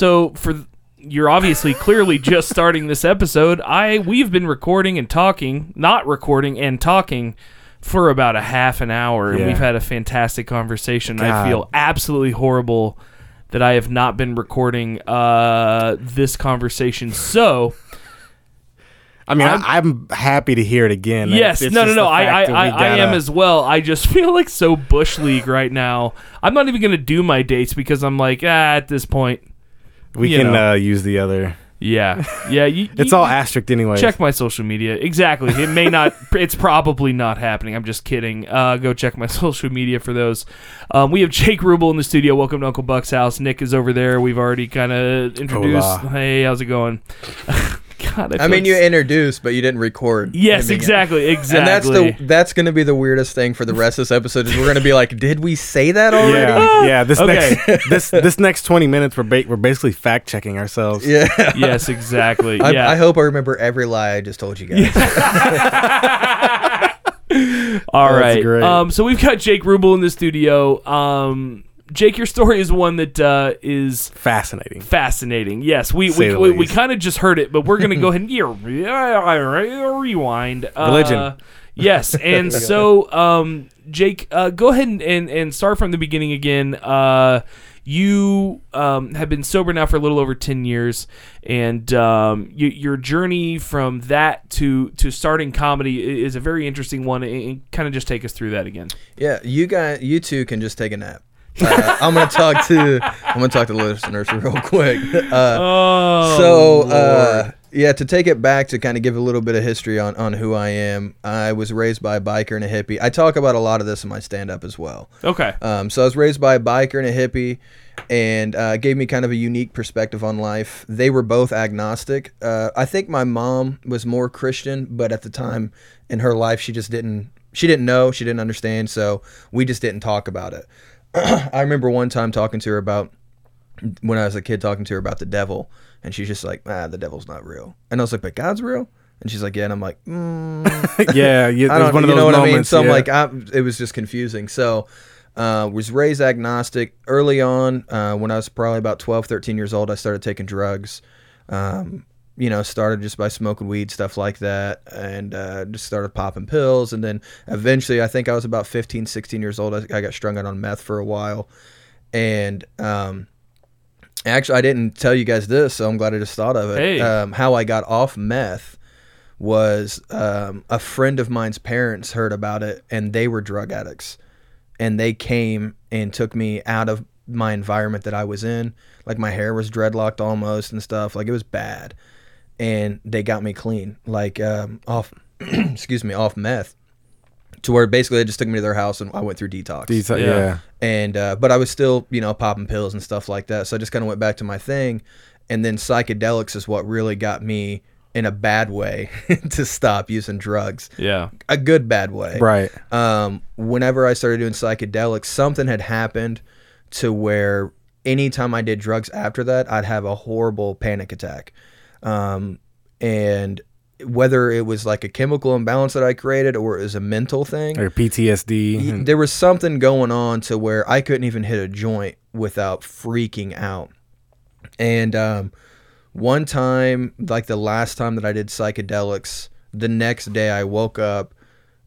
So for you're obviously clearly just starting this episode. I we've been recording and talking, not recording and talking for about a half an hour, and Yeah. we've had a fantastic conversation. I feel absolutely horrible that I have not been recording uh, this conversation. So I mean, I'm- I, I'm happy to hear it again. yes, no, no, no. I, I, fact that I, am as well. I just feel like so bush league right now. I'm not even gonna do my dates because I'm like, ah, at this point, We can know. uh, use the other. yeah, yeah. You, It's you- all asterisk anyway. check my social media exactly it may not it's probably not happening i'm just kidding uh, go check my social media for those um, we have jake rubel in the studio welcome to uncle buck's house nick is over there we've already kind of introduced Hola. hey how's it going god I mean, feel you introduced, but you didn't record. yes anything. exactly exactly And that's the that's gonna be the weirdest thing for the rest of this episode is we're gonna be like, did we say that already? Yeah, yeah. This Okay. next this this next 20 minutes, we're ba- we're basically fact checking ourselves. Yeah. yes exactly I, yeah I hope I remember every lie I just told you guys. All That's right. Um, so we've got Jake Rubel in the studio. Um, Jake, your story is one that uh, is Fascinating. fascinating. Yes, we Say we, we, we kind of just heard it, but we're gonna go ahead and yeah, rewind. Uh, Religion. Yes, and so um, Jake, uh, go ahead and, and and start from the beginning again. Uh, you um, have been sober now for a little over ten years, and um, y- your journey from that to to starting comedy is a very interesting one. And, and kind of just take us through that again. yeah, you guys, you two can just take a nap. Uh, I'm gonna talk to I'm gonna talk to the listeners real quick. Uh, Oh, so uh, yeah, to take it back to kind of give a little bit of history on on who I am. I was raised by a biker and a hippie. I talk about a lot of this in my stand up as well. okay, Um, so I was raised by a biker and a hippie, and uh, gave me kind of a unique perspective on life. They were both agnostic. Uh, I think my mom was more Christian, but at the time in her life, she just didn't. She didn't know. She didn't understand. So we just didn't talk about it. I remember one time talking to her about when I was a kid, talking to her about the devil, and she's just like, "Ah, the devil's not real." And I was like, "But God's real." And she's like, "Yeah." And I'm like, mm, yeah, yeah. I don't one of you those know what moments. I mean? So I'm like, I, it was just confusing. So, uh, was raised agnostic early on. Uh, when I was probably about 12, 13 years old, I started taking drugs. Um, you know, started just by smoking weed, stuff like that, and uh, just started popping pills. And then eventually, I think I was about 15, 16 years old. I, I got strung out on meth for a while. And um, actually, I didn't tell you guys this, so I'm glad I just thought of it. Hey. Um, how I got off meth was um, a friend of mine's parents heard about it and they were drug addicts and they came and took me out of my environment that I was in like my hair was dreadlocked almost and stuff like it was bad and they got me clean like um, off excuse me off meth to where basically they just took me to their house and I went through detox These, uh, Yeah. yeah. and uh, but I was still you know popping pills and stuff like that. So I just kind of went back to my thing, and then psychedelics is what really got me in a bad way to stop using drugs, yeah, a good bad way. Right. Um, whenever I started doing psychedelics, something had happened to where anytime I did drugs after that, I'd have a horrible panic attack, um, and whether it was like a chemical imbalance that I created or it was a mental thing, Or PTSD. There was something going on to where I couldn't even hit a joint without freaking out. And um, one time, like the last time that I did psychedelics, the next day I woke up,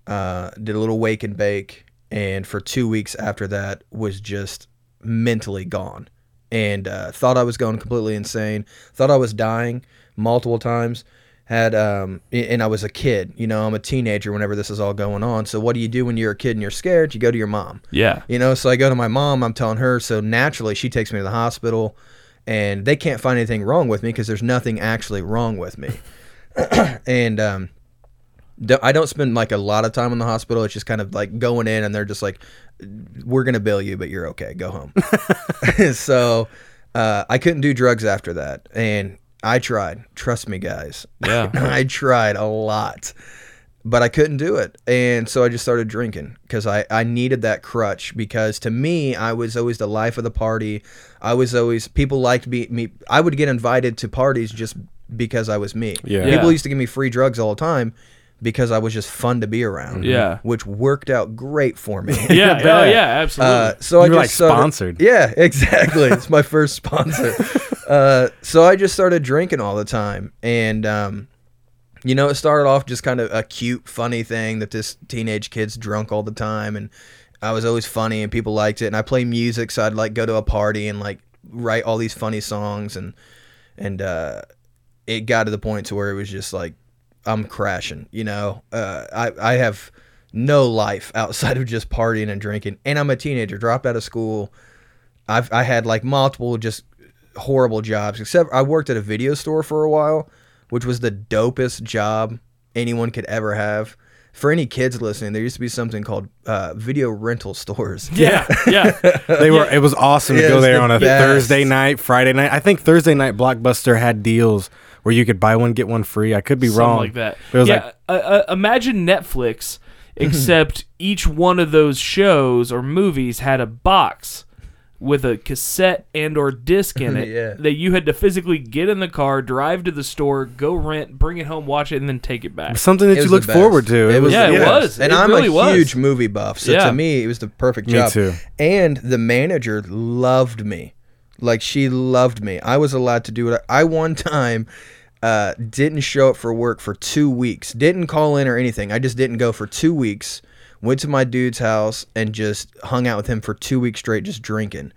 uh, did a little wake and bake, and for two weeks after that was just mentally gone, and uh, thought I was going completely insane. Thought I was dying multiple times. Had um, and I was a kid. You know, I'm a teenager whenever this is all going on. So what do you do when you're a kid and you're scared? You go to your mom. yeah. You know, so I go to my mom, I'm telling her, so naturally she takes me to the hospital and they can't find anything wrong with me because there's nothing actually wrong with me. and um I don't spend like a lot of time in the hospital. It's just kind of like going in and they're just like we're going to bill you, but you're okay. Go home. so uh, I couldn't do drugs after that. And I tried. Trust me, guys. Yeah. I tried a lot, but I couldn't do it. And so I just started drinking because I, I needed that crutch because to me, I was always the life of the party. I was always, people liked me. me I would get invited to parties just because I was me. Yeah. People used to give me free drugs all the time. because I was just fun to be around. Yeah. which worked out great for me. Yeah, oh yeah, absolutely. Uh, so I You were, just like, started- sponsored. Yeah, exactly. it's my first sponsor. Uh, so I just started drinking all the time, and um, you know, it started off just kind of a cute, funny thing that this teenage kid's drunk all the time, and I was always funny, and people liked it. And I play music, so I'd like go to a party and like write all these funny songs, and and uh, it got to the point to where it was just like I'm crashing. You know, uh, I I have no life outside of just partying and drinking, and I'm a teenager, dropped out of school. I've I had like multiple just horrible jobs. Except I worked at a video store for a while, which was the dopest job anyone could ever have. For any kids listening, there used to be something called uh, video rental stores. yeah, yeah. They were. It was awesome to Yeah, go there the on a best. Thursday night, Friday night. I think Thursday night Blockbuster had deals where you could buy one get one free. I could be Something wrong. like that. But it was yeah, like uh, uh, imagine Netflix, except each one of those shows or movies had a box with a cassette and or disc in it Yeah. that you had to physically get in the car, drive to the store, go rent, bring it home, watch it, and then take it back. something that It you was looked forward to. It was Yeah, it was. And It I'm really a was. huge movie buff, so Yeah. to me, it was the perfect job. Me job. too. And the manager loved me, like she loved me. I was allowed to do it. I one time uh, didn't show up for work for two weeks. Didn't call in or anything. I just didn't go for two weeks. Went to my dude's house and just hung out with him for two weeks straight, just drinking.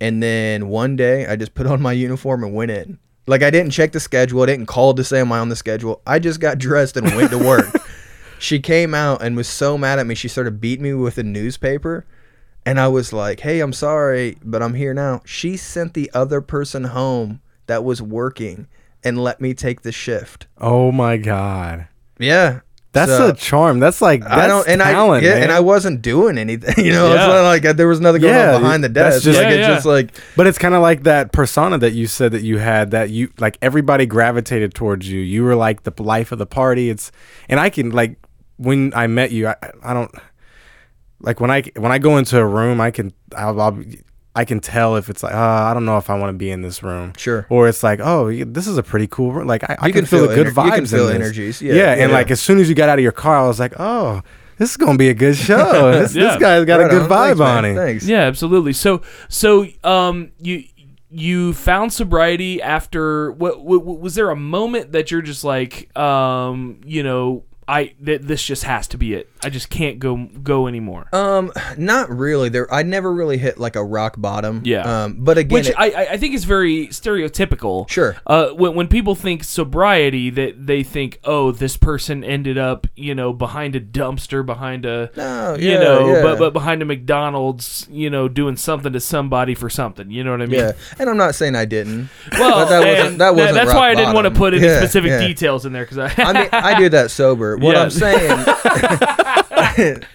And then one day, I just put on my uniform and went in. Like I didn't check the schedule. I didn't call to say am I on the schedule. I just got dressed and went to work. she came out and was so mad at me. She started beating me with a newspaper. And I was like, "Hey, I'm sorry, but I'm here now." She sent the other person home that was working and let me take the shift. Oh my god, Yeah. That's So- a charm. That's like that's I don't, and talent, I, yeah, man. and I wasn't doing anything. You know, it's Yeah. not like there was nothing going Yeah, on behind the that's desk. just- like Yeah, it's yeah. just like But it's kind of like that persona that you said that you had that you like everybody gravitated towards you. You were like the life of the party. It's and I can like when I met you, I, I don't like when I when I go into a room, I can I'll, I'll I can tell if it's like uh, I don't know if I want to be in this room. Sure. Or it's like oh this is a pretty cool room. Like I, I can, can feel, feel the good ener- vibes. you can feel in this. energies. Yeah, Yeah, and yeah. like as soon as you got out of your car, I was like oh. This is gonna be a good show. This, Yeah. this guy's got right a good on. vibe Thanks, on him. Thanks. Yeah, absolutely. So, so um, you you found sobriety after what, what was there a moment that you're just like um, you know, I that this just has to be it. I just can't go go anymore. Um, not really. There, I never really hit like a rock bottom. Yeah. Um, but again, Which it- I, I- think is very stereotypical. Sure. Uh, when, when people think sobriety, that they think, oh, this person ended up, you know, behind a dumpster, behind a, No, you yeah, know, yeah. but but behind a McDonald's, you know, doing something to somebody for something. You know what I mean? yeah, and I'm not saying I didn't. Well, But that wasn't- that wasn't that's why I didn't want to put any Yeah, specific details in there because I, I mean, I do that sober. What Yeah. I'm saying.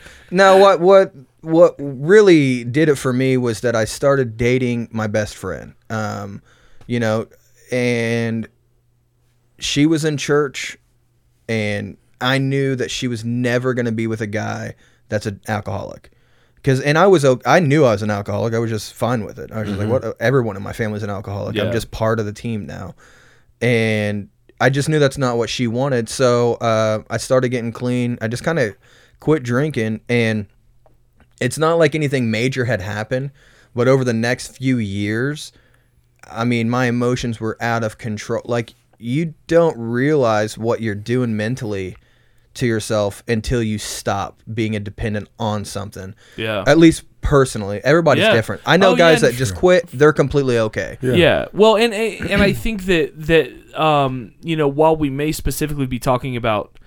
no, what what what really did it for me was that I started dating my best friend. Um, you know, and she was in church, and I knew that she was never going to be with a guy that's an alcoholic. Cause and I was I knew I was an alcoholic. I was just fine with it. I was just like, what? Everyone in my family is an alcoholic. Yeah. I'm just part of the team now, and I just knew that's not what she wanted. So uh, I started getting clean. I just kind of quit drinking, and it's not like anything major had happened. But over the next few years, I mean, my emotions were out of control. Like you don't realize what you're doing mentally to yourself until you stop being a dependent on something. yeah. At least personally, everybody's Yeah. different. I know Oh, guys yeah, that just quit; they're completely okay. Yeah. Well, and and I think that that um, you know, while we may specifically be talking about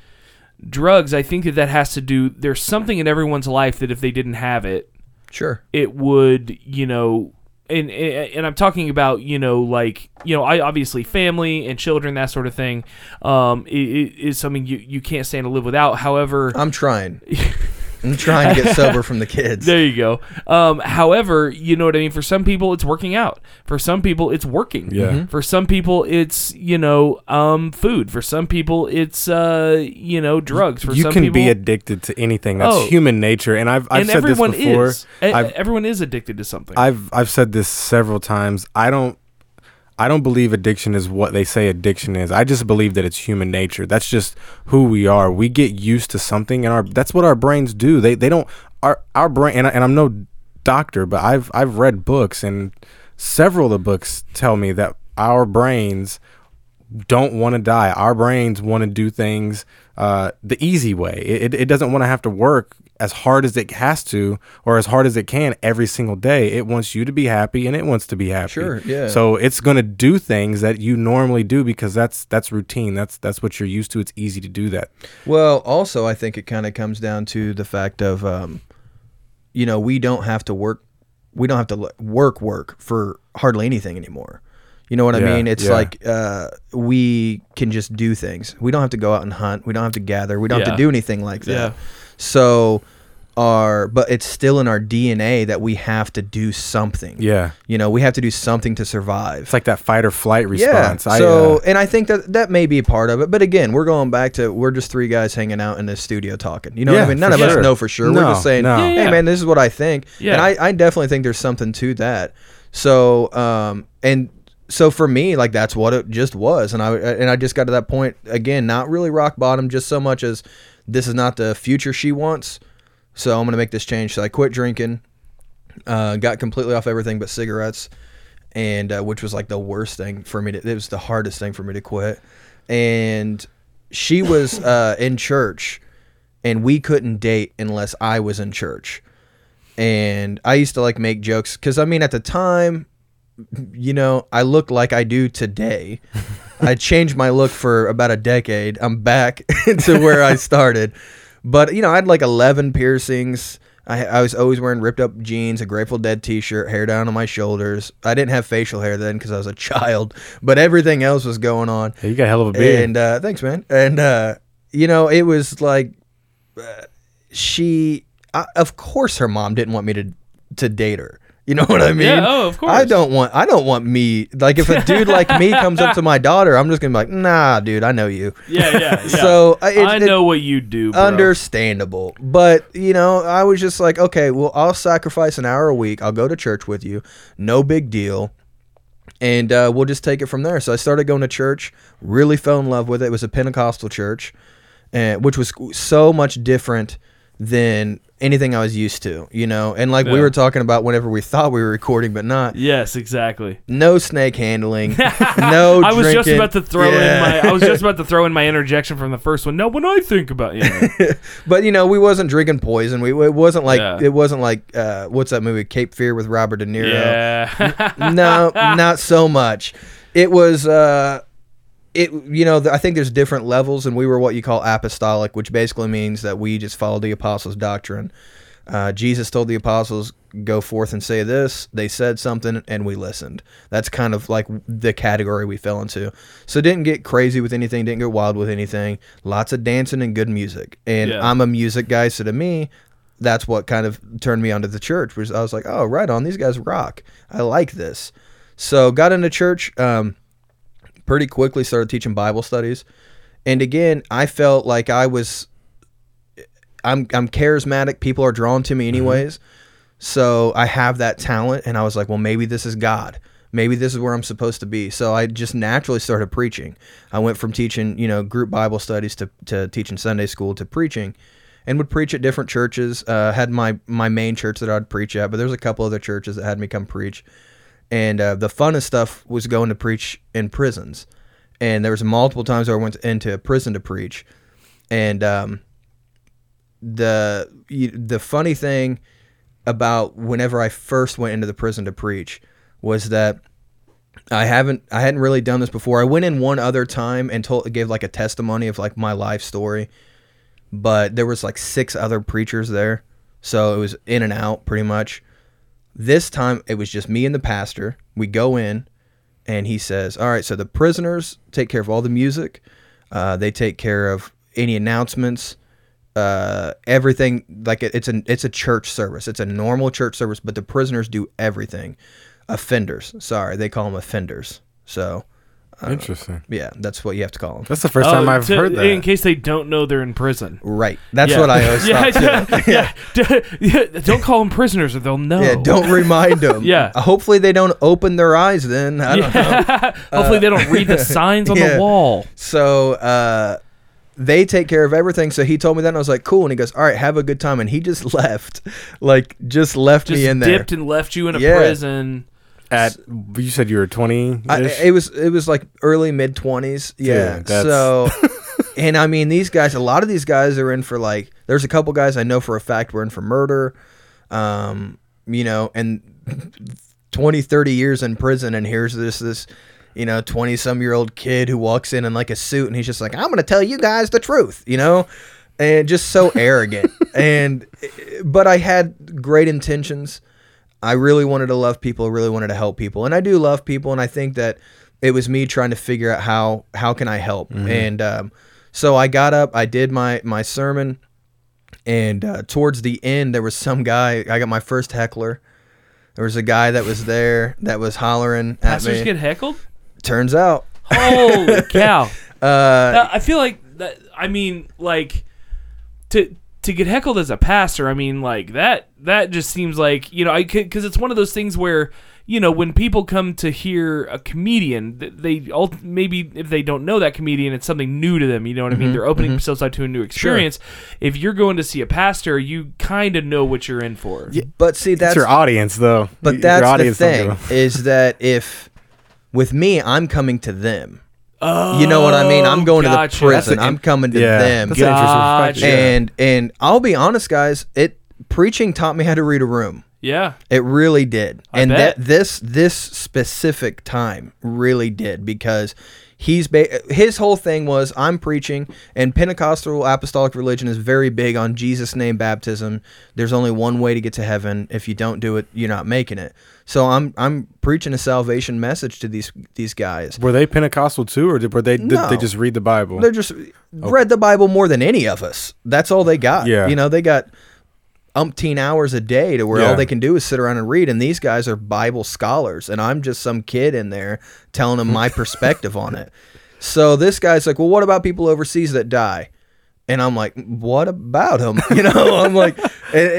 drugs, I think that that has to do. There's something in everyone's life that if they didn't have it, Sure. it would, you know, and and I'm talking about, you know, like you know, I obviously family and children, that sort of thing, um, i- i- is something you you can't stand to live without. However, I'm trying. I'm trying to get sober from the kids. There you go. Um, however, you know what I mean. For some people, it's working out. For some people, it's working. Yeah. Mhm. For some people, it's you know um, food. For some people, it's uh, you know drugs. For you some can people, be addicted to anything. That's Oh. human nature, and I've I've and said everyone this before. is. E- I've everyone is addicted to something. I've I've said this several times. I don't I don't believe addiction is what they say addiction is. I just believe that it's human nature. That's just who we are. We get used to something, and our that's what our brains do. They they don't our our brain. And, I, and I'm no doctor, but I've I've read books, and several of the books tell me that our brains don't want to die. Our brains want to do things uh, the easy way. It, it doesn't want to have to work as hard as it has to or as hard as it can every single day. It wants you to be happy and it wants to be happy. Sure, yeah. So it's going to do things that you normally do because that's that's routine. That's that's what you're used to. It's easy to do that. Well, also, I think it kind of comes down to the fact of, um, you know, we don't have to work, we don't have to work work for hardly anything anymore. You know what I mean? It's yeah. like uh, we can just do things. We don't have to go out and hunt. We don't have to gather. We don't have to do anything like that. Yeah. So, our but it's still in our DNA that we have to do something. Yeah. You know, we have to do something to survive. It's like that fight or flight response. Yeah. I, so, uh, and I think that that may be a part of it. But again, we're going back to we're just three guys hanging out in the studio talking. You know what I mean? None for of us know for sure. No, we're just saying, no. Yeah, hey man, this is what I think. Yeah. And I, I definitely think there's something to that. So, um, and so for me, like that's what it just was. And I and I just got to that point again, not really rock bottom, just so much as this is not the future she wants. So I'm gonna make this change. So I quit drinking, uh, got completely off everything but cigarettes, and uh, which was like the worst thing for me. To, it was the hardest thing for me to quit. And she was uh, in church, and we couldn't date unless I was in church. And I used to like make jokes because I mean at the time, you know, I looked like I do today. I changed my look for about a decade. I'm back to where I started. But, you know, I had like 11 piercings. I, I was always wearing ripped up jeans, a Grateful Dead t shirt, hair down on my shoulders. I didn't have facial hair then because I was a child, but everything else was going on. yeah, you got a hell of a beard. And uh, thanks, man. And uh, you know, it was like uh, she. I, of course, her mom didn't want me to to date her. You know what I mean? Yeah, oh, of course. I don't want. I don't want me. Like, if a dude like me comes up to my daughter, I'm just gonna be like, Nah, dude, I know you. Yeah, yeah. yeah. So, uh, it- I it- know what you do, bro. Understandable. But, you know, I was just like, okay, well, I'll sacrifice an hour a week. I'll go to church with you. No big deal. And uh, we'll just take it from there. So I started going to church, really fell in love with it. It was a Pentecostal church, and, which was so much different than anything I was used to, you know? And like we were talking about whenever we thought we were recording, but not. Yes, exactly. No snake handling. no I was just about to throw Yeah. in my I was just about to throw in my interjection from the first one. No, when I think about it, but you know, we wasn't drinking poison. We it wasn't like Yeah. it wasn't like uh, what's that movie Cape Fear with Robert De Niro. yeah, no, not so much. It was uh it you know, I think there's different levels and we were what you call apostolic, which basically means that we just followed the apostles' doctrine. Uh, Jesus told the apostles, "Go forth and say this." They said something, and we listened. That's kind of like the category we fell into. So didn't get crazy with anything, didn't get wild with anything. Lots of dancing and good music. And Yeah. I'm a music guy, so to me, that's what kind of turned me onto the church. Was I was like, "Oh, right on, these guys rock. I like this." So got into church. Um, pretty quickly started teaching Bible studies. And again, I felt like I was I'm I'm charismatic. People are drawn to me anyways. So I have that talent and I was like, well, maybe this is God. Maybe this is where I'm supposed to be. So I just naturally started preaching. I went from teaching, you know, group Bible studies to, to teaching Sunday school to preaching and would preach at different churches. Uh, had my, my main church that I'd preach at, but there's a couple other churches that had me come preach. And uh, the funnest stuff was going to preach in prisons. And there was multiple times where I went into a prison to preach. And um, the you- the funny thing about whenever I first went into the prison to preach was that I haven't I hadn't really done this before. I went in one other time and told gave like a testimony of like my life story, but there was like six other preachers there, so it was in and out pretty much. This time it was just me and the pastor. We go in, and he says, "All right, so the prisoners take care of all the music. Uh, they take care of any announcements, uh, everything. Like it, it's an it's a church service. It's a normal church service, but the prisoners do everything. Offenders, sorry, they call them offenders. So. Interesting. Yeah, that's what you have to call them. That's the first Oh, time I've to- heard that. In case they don't know they're in prison. Right. That's Yeah. what I always yeah, thought. too. yeah, yeah. yeah. Don't call them prisoners or they'll know. Yeah, don't remind them. Yeah. Hopefully they don't open their eyes then. I don't know. Yeah. Hopefully they don't read the signs on yeah. the wall. So uh, they take care of everything. So he told me that, and I was like, cool. And he goes, all right, have a good time. And he just left, like just left Just me in there. dipped and left you in a Yeah. prison. At you said you were twenty. It was it was like early mid twenties. Yeah. Dude, So, and I mean, these guys, a lot of these guys are in for like. There's a couple guys I know for a fact were in for murder. Um, you know, and 20, 30 years in prison, and here's this this. You know, twenty some year old kid who walks in in like a suit, and he's just like, "I'm going to tell you guys the truth," you know, and just so arrogant. And, but I had great intentions. I really wanted to love people, really wanted to help people, and I do love people, and I think that it was me trying to figure out how how can I help, and um, so I got up, I did my my sermon, and uh, towards the end there was some guy. I got my first heckler. There was a guy that was there that was hollering at Pastors me. get heckled? Turns out, Holy cow. uh, Uh, I feel like that. I mean, like to to get heckled as a pastor. I mean, like that. That just seems like you know, I because it's one of those things where you know when people come to hear a comedian, they all maybe if they don't know that comedian, it's something new to them. You know what I Mm-hmm, mean? They're opening themselves up to a new experience. If you're going to see a pastor, you kind of know what you're in for. but see It's that's your audience, though. But your that's the audience don't thing is that if with me, I'm coming to them. You know what I mean? I'm going Oh, gotcha. to the prison. an- I'm coming to yeah, them. that's an interesting Gotcha. And and I'll be honest, guys. It preaching taught me how to read a room. Yeah. It really did. I and bet. that this this specific time really did because he's ba- his whole thing was I'm preaching and Pentecostal apostolic religion is very big on Jesus name baptism. There's only one way to get to heaven. If you don't do it, you're not making it. So I'm I'm preaching a salvation message to these these guys. Were they Pentecostal too, or did, were they did No. they just read the Bible? They're just read the Bible more than any of us. That's all they got. Yeah. You know, they got umpteen hours a day to where all they can do is sit around and read. And these guys are Bible scholars, and I'm just some kid in there telling them my perspective on it. So this guy's like, "Well, what about people overseas that die?" And I'm like, "What about them?" You know, I'm like, eh,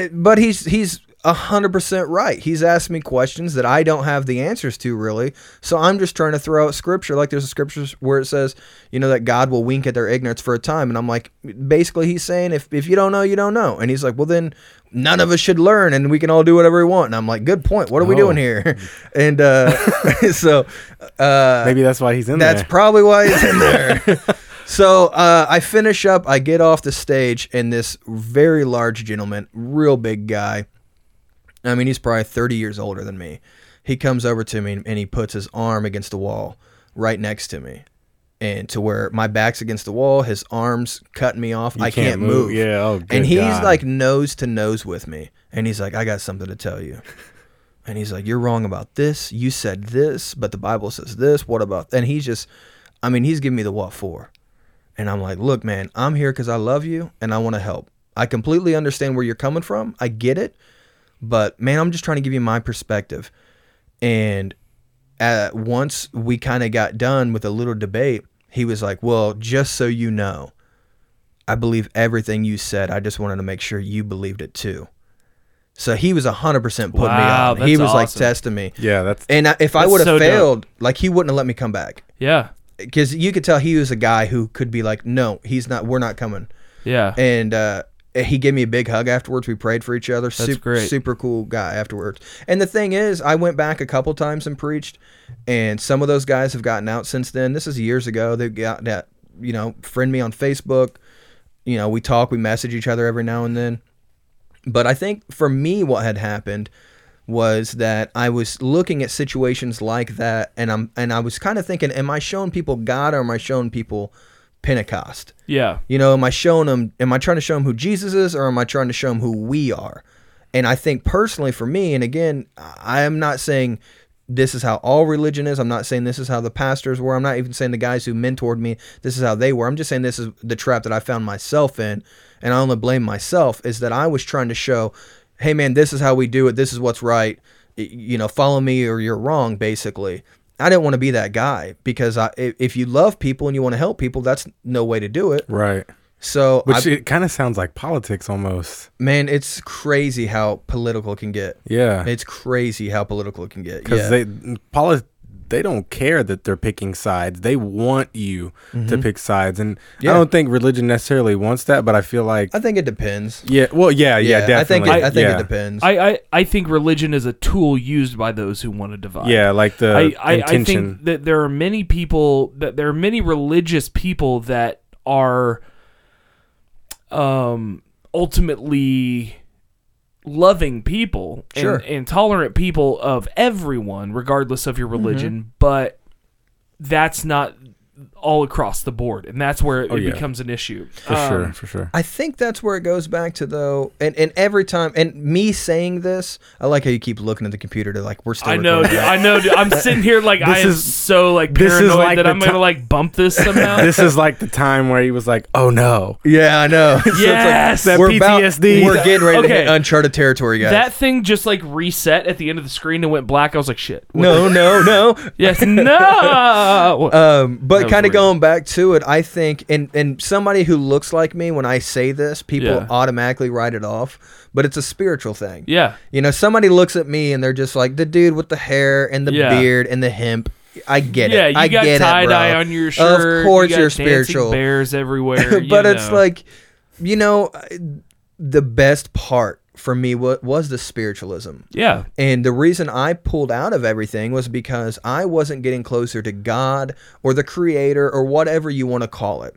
eh, but he's he's a hundred percent right. He's asked me questions that I don't have the answers to really. So I'm just trying to throw out scripture. Like there's a scripture where it says, you know, that God will wink at their ignorance for a time. And I'm like, basically he's saying if, if you don't know, you don't know. And he's like, well then none of us should learn and we can all do whatever we want. And I'm like, good point. What are we Oh. doing here? And uh, so uh, Maybe that's why he's in that's there. That's probably why he's in there. so uh, I finish up. I get off the stage, and this very large gentleman, real big guy. I mean, he's probably 30 years older than me. He comes over to me and he puts his arm against the wall right next to me. And to where my back's against the wall, his arms cutting me off. You I can't, move. Yeah. Oh, good and he's God. like nose to nose with me. And he's like, I got something to tell you. And he's like, You're wrong about this. You said this, but the Bible says this. What about? And he's just, I mean, he's giving me the what for. And I'm like, Look, man, I'm here because I love you and I want to help. I completely understand where you're coming from. I get it. But man, I'm just trying to give you my perspective. And uh, once we kind of got done with a little debate, he was like, Well, just so you know, I believe everything you said. I just wanted to make sure you believed it too. So he was 100% putting Wow, me on. He that's was like testing me. yeah. That's And I- if I would have so dope. failed, like he wouldn't have let me come back. Yeah. Because you could tell he was a guy who could be like, no, he's not, we're not coming. Yeah. And uh, Eh, he gave me a big hug afterwards. We prayed for each other. That's super, great. Super cool guy afterwards. And the thing is, I went back a couple times and preached, and some of those guys have gotten out since then. This is years ago. They got that, you know, friend me on Facebook. You know, we talk, we message each other every now and then. But I think for me, what had happened was that I was looking at situations like that, and I'm and I was kind of thinking, am I showing people God or am I showing people Pentecost? Yeah. You know, am I showing them? Am I trying to show them who Jesus is, or am I trying to show them who we are? And I think personally, for me, and again, I am not saying this is how all religion is. I'm not saying this is how the pastors were. I'm not even saying the guys who mentored me. This is how they were. I'm just saying this is the trap that I found myself in, and I only blame myself. Is that I was trying to show, hey man, this is how we do it. This is what's right. You know, follow me or you're wrong, basically. I didn't want to be that guy because I, if you love people and you want to help people, that's no way to do it. Right. So, Which I, it kind of sounds like politics almost. man, it's crazy how political it can get. Yeah. It's crazy how political it can get. because Yeah. they poli- they don't care that they're picking sides. They want you to pick sides, and Mm-hmm. Yeah. I don't think religion necessarily wants that. But I feel like I think it depends. yeah, well, yeah, yeah, I think definitely. it, I think yeah. it depends. I, I, I think religion is a tool used by those who want to divide. Yeah, like the I, I, I think that there are many people that there are many religious people that are um ultimately loving people Sure. and, and tolerant people of everyone regardless of your Mm-hmm. religion but that's not all across the board and that's where it, Oh, it yeah. becomes an issue for Um, sure, for sure. I think that's where it goes back to though, and and every time, and me saying this, I like how you keep looking at the computer to like we're still. I know, dude. I know. dude. I'm sitting here like I This am is- so like this is paranoid like that I'm gonna ti- like bump this somehow. this is like the time where he was like, "Oh no, Yeah, I know. So like, Yes! That we're about- PTSD. we're getting ready to hit uncharted territory, guys. that thing just like reset at the end of the screen and went black. I was like, shit. What no, no, no. Yes. No. Um, but That was kind of going back to it, I think, and and somebody who looks like me, when I say this, people Yeah. automatically write it off. But it's a spiritual thing. yeah. You know, somebody looks at me and they're just like the dude with the hair and the Yeah. beard and the hemp. I get Yeah. it. Yeah, you I got get tie it, dye on your shirt. Of course, you you're spiritual. Bears everywhere. you but it's like, you know, the best part for me what was the spiritualism. yeah. And the reason I pulled out of everything was because I wasn't getting closer to God or the creator or whatever you want to call it.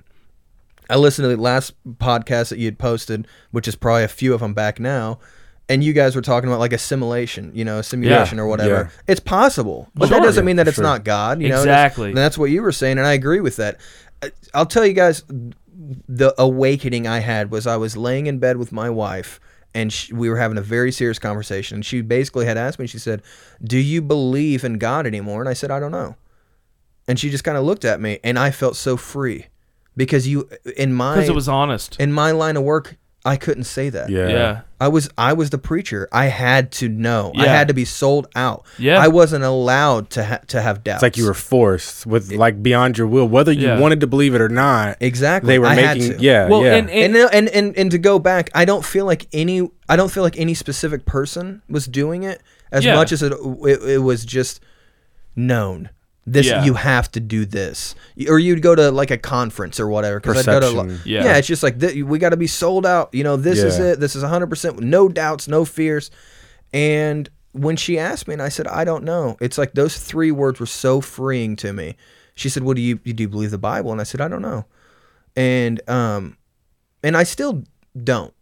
I listened to the last podcast that you had posted, which is probably a few of them back now. And you guys were talking about like assimilation, you know, simulation or whatever. yeah. It's possible, but Sure. that doesn't mean that it's sure. not God. You know, Exactly. and that's what you were saying, and I agree with that. Uh, I'll tell you guys, the awakening I had was I was laying in bed with my wife, and she, we were having a very serious conversation. And she basically had asked me, she said, "Do you believe in God anymore?" And I said, "I don't know." And she just kind of looked at me, and I felt so free because you, in my, Because it was honest. in my line of work, I couldn't say that. yeah, yeah. I was I was the preacher. I had to know. I had to be sold out. Yeah. I wasn't allowed to ha- to have doubts. It's like you were forced with like beyond your will, whether you Yeah. wanted to believe it or not. exactly. They were I had making, to. yeah, Well, yeah, and, and, and, and and and to go back, I don't feel like any I don't feel like any specific person was doing it as Yeah. much as it, it it was just known. This Yeah. you have to do this, or you'd go to like a conference or whatever. 'cause I'd go to, yeah. Yeah. it's just like th- we got to be sold out. You know, this is it. This is hundred percent, no doubts, no fears. And when she asked me, and I said, I don't know. It's like those three words were so freeing to me. She said, "Well, do you do you believe the Bible?" And I said, "I don't know." And um, and I still don't.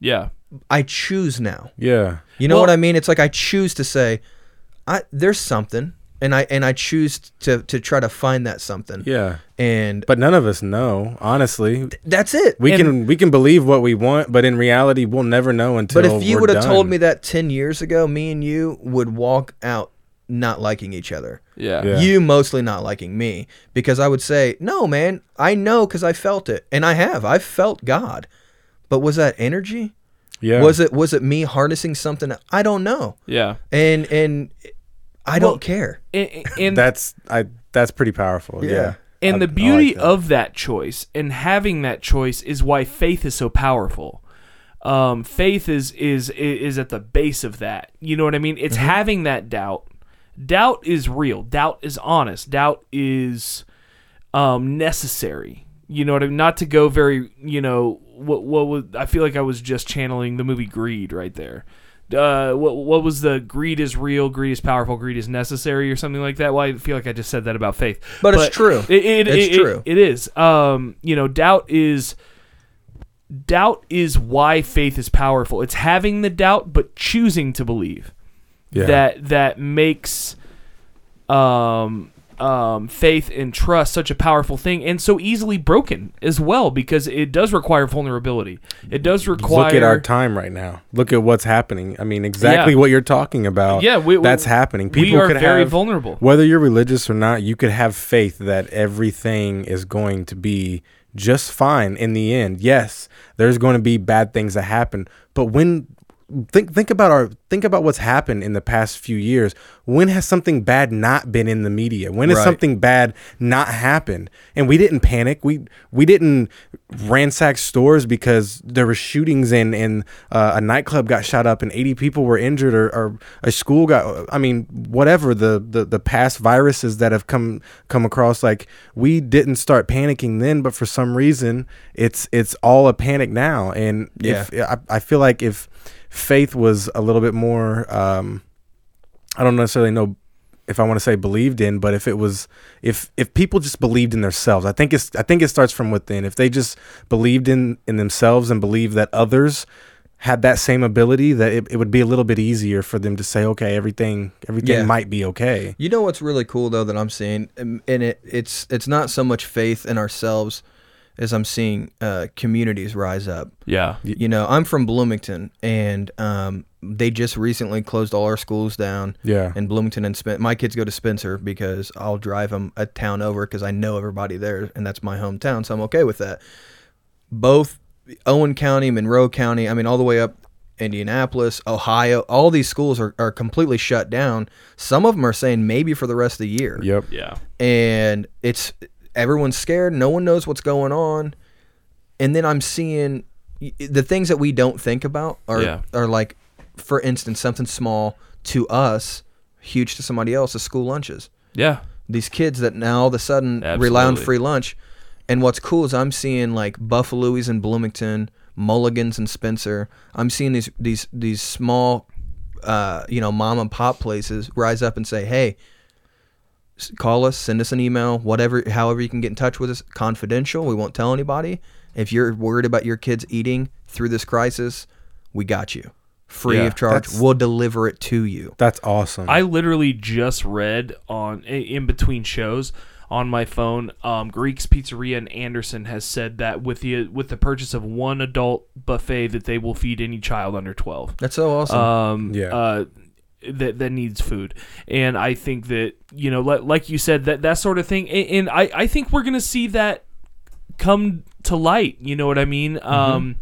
yeah. I choose now. yeah. You know Well- what I mean? It's like I choose to say, I there's something, and I and I choose to to try to find that something. Yeah. And But none of us know, honestly. that's it. We And- can we can believe what we want, but in reality, we'll never know until. But if you would have told me that ten years ago, me and you would walk out not liking each other. Yeah. Yeah. You mostly not liking me because I would say, no, man, I know because I felt it, and I have. I've felt God, but was that energy? yeah, Was it was it me harnessing something? I don't know, Yeah. and and I Well, don't care. And, and that's I that's pretty powerful. Yeah. Yeah. And I- the I like beauty that. of that choice and having that choice is why faith is so powerful. Um, faith is is is at the base of that. You know what I mean? It's Mm-hmm. having that doubt. Doubt is real. Doubt is honest. Doubt is um, necessary. You know what I mean? Not to go very. You know what? What was? I feel like I was just channeling the movie Greed right there. Uh, what what was the greed is real, greed is powerful, greed is necessary, or something like that? Well, I feel like I just said that about faith, But it's true. It, it, It's it- it- true. it is. Um, you know, doubt is doubt is why faith is powerful. It's having the doubt but choosing to believe. Yeah. That that makes um um faith and trust such a powerful thing and so easily broken as well because it does require vulnerability. It does require Look at our time right now. Look at what's happening. I mean, exactly Yeah. what you're talking about. Yeah, we- we- that's happening. People we are could very have, vulnerable. Whether you're religious or not, you could have faith that everything is going to be just fine in the end. Yes, there's going to be bad things that happen, but when think think about our think about what's happened in the past few years. When has something bad not been in the media? When has Right. something bad not happened? And we didn't panic. We we didn't ransack stores because there were shootings and and uh, a nightclub got shot up and 80 people were injured or, or a school got I mean whatever the, the the past viruses that have come come across like we didn't start panicking then but for some reason it's it's all a panic now and if I, I feel like if faith was a little bit more um I don't necessarily know if I want to say believed in, but if it was if if people just believed in themselves, I think it's I think it starts from within. If they just believed in in themselves and believed that others had that same ability, that it, it would be a little bit easier for them to say, okay, everything everything Yeah. might be okay. You know what's really cool though that I'm seeing, and it it's it's not so much faith in ourselves as I'm seeing uh, communities rise up. Yeah. You know, I'm from Bloomington, and um, they just recently closed all our schools down. Yeah. In Bloomington and Spen- my kids go to Spencer because I'll drive them a town over because I know everybody there, and that's my hometown, so I'm okay with that. Both Owen County, Monroe County, I mean, all the way up Indianapolis, Ohio, all these schools are, are completely shut down. Some of them are saying maybe for the rest of the year Yep. Yeah. and it's everyone's scared no one knows what's going on and then i'm seeing the things that we don't think about are Yeah. are like for instance something small to us huge to somebody else is school lunches Yeah. these kids that now all of a sudden rely on free lunch and what's cool is i'm seeing like buffalo's in bloomington mulligans and spencer i'm seeing these these these small uh, you know mom and pop places rise up and say hey call us send us an email whatever however you can get in touch with us confidential we won't tell anybody if you're worried about your kids eating through this crisis we got you free Yeah, of charge we'll deliver it to you That's awesome. I literally just read on in between shows on my phone. Um, Greek's Pizzeria in Anderson has said that with the with the purchase of one adult buffet, that they will feed any child under twelve. that's so awesome Um, Yeah. Uh, that that needs food, and I think that you know, like, like you said, that that sort of thing, and, and I I think we're gonna see that come to light. You know what I mean? Mm-hmm. Um,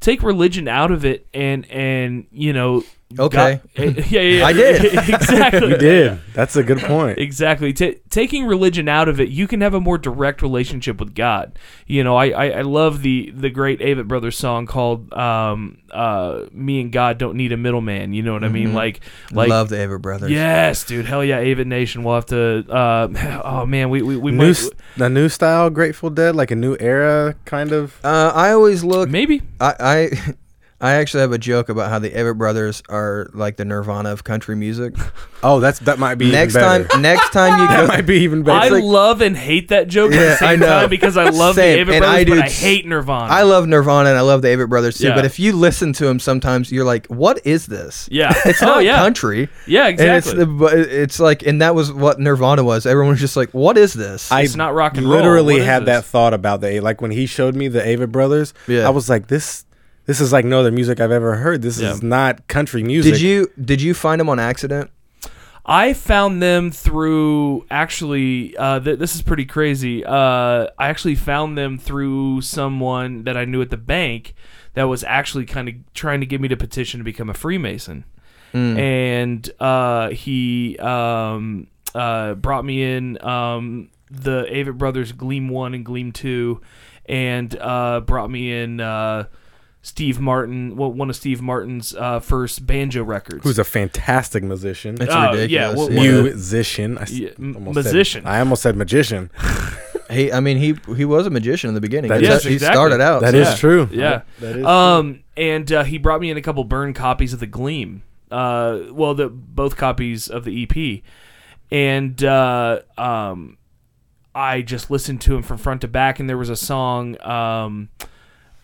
take religion out of it, and and you know. Okay. God- yeah, yeah, yeah. I did. exactly. you did. That's a good point. Exactly. Ta taking religion out of it, you can have a more direct relationship with God. You know, I, I, I love the the great Avett Brothers song called um, uh, "Me and God Don't Need a Middleman." You know what I mean? Like, like Mm-hmm. love the Avett brothers yes, dude. Hell yeah, Avett Nation. We'll have to. Uh, oh man, we we, we New, might s- the new style Grateful Dead, like a new era kind of. Uh, I always look. maybe. I, I I actually have a joke about how the Avett Brothers are like the Nirvana of country music. Oh, that's that might be next better. time, next time you go, that might be even better. I like- love and hate that joke at the same I know. time because I love Same, the Avett and Brothers, I do but I t- hate Nirvana. I love Nirvana and I love the Avett Brothers too. Yeah. But if you listen to them, sometimes you're like, "What is this?" yeah. It's oh not yeah. country. Yeah, And it's exactly. it's like, and that was what Nirvana was. Everyone was just like, "What is this?" I It's not rock and roll. literally had this? that thought about the like when he showed me the Avett Brothers. Yeah. I was like, this this is like no other music I've ever heard. This Yeah. is not country music. did you did you find them on accident? I found them through actually. Uh, th- this is pretty crazy. Uh, I actually found them through someone that I knew at the bank that was actually kind of trying to get me to petition to become a Freemason, and uh, he um, uh, brought me in um, the Avett Brothers Gleam One and Gleam Two, and uh, brought me in. Steve Martin, well, one of Steve Martin's uh, first banjo records. Who's a fantastic musician. It's Oh, ridiculous. yeah, well, Yeah. musician. I s- Yeah, m- almost said- musician. I almost said magician. He, I mean, he he was a magician in the beginning. That He- is- he exactly. started out. That so- is true. Yeah. That is Um, and uh, he brought me in a couple burned copies of the Gleam. Uh, well, the both copies of the EP, and uh, um, I just listened to him from front to back. And there was a song. Um,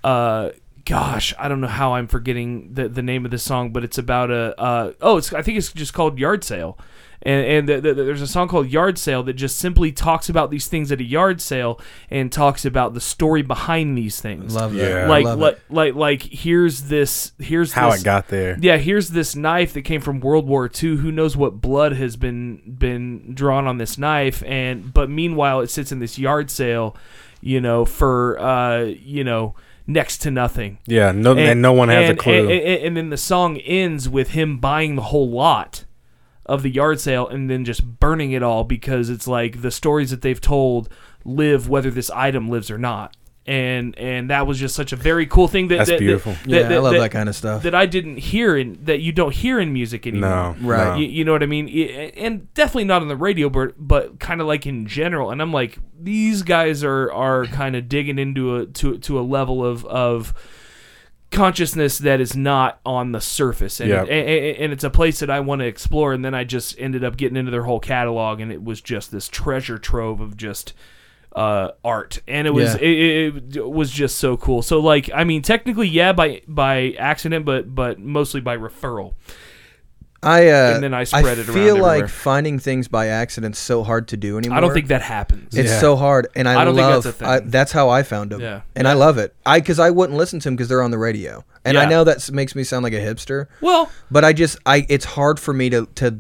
uh, gosh, I don't know how I'm forgetting the the name of the song, but it's about a. Uh, oh, it's I think it's just called Yard Sale. And, and the, the, there's a song called Yard Sale that just simply talks about these things at a yard sale and talks about the story behind these things Love Yeah. that. like Love like, it. like like here's this here's how this, it got there. yeah here's this knife that came from World War II who knows what blood has been been drawn on this knife and but meanwhile it sits in this yard sale you know for uh you know next to nothing. Yeah, no, and, no one has and- a clue. And, and, and then the song ends with him buying the whole lot of the yard sale and then just burning it all because it's like the stories that they've told live whether this item lives or not. And and that was just such a very cool thing that That's that- that- beautiful. that- Yeah, I love that- that kind of stuff. that I didn't hear in that you don't hear in music anymore. no, Right. no. You, you know what I mean? And definitely not on the radio, but but kind of like in general. And I'm like, these guys are are kind of digging into a to to a level of of consciousness that is not on the surface, and Yeah. it- and, and it's a place that I want to explore. And then I just ended up getting into their whole catalog, and it was just this treasure trove of just uh, art, and it was Yeah. it, it, it was just so cool. So like, I mean, technically, yeah, by by accident, but but mostly by referral. I uh, And then I spread it around I feel like everywhere. finding things by accident is so hard to do anymore. I don't think that happens. It's Yeah. so hard, and I, I don't think love. that's a I, thing. that's how I found them. Yeah. and I love it. I because I wouldn't listen to them because they're on the radio, and I know that makes me sound like a hipster. well, But I just I it's hard for me to to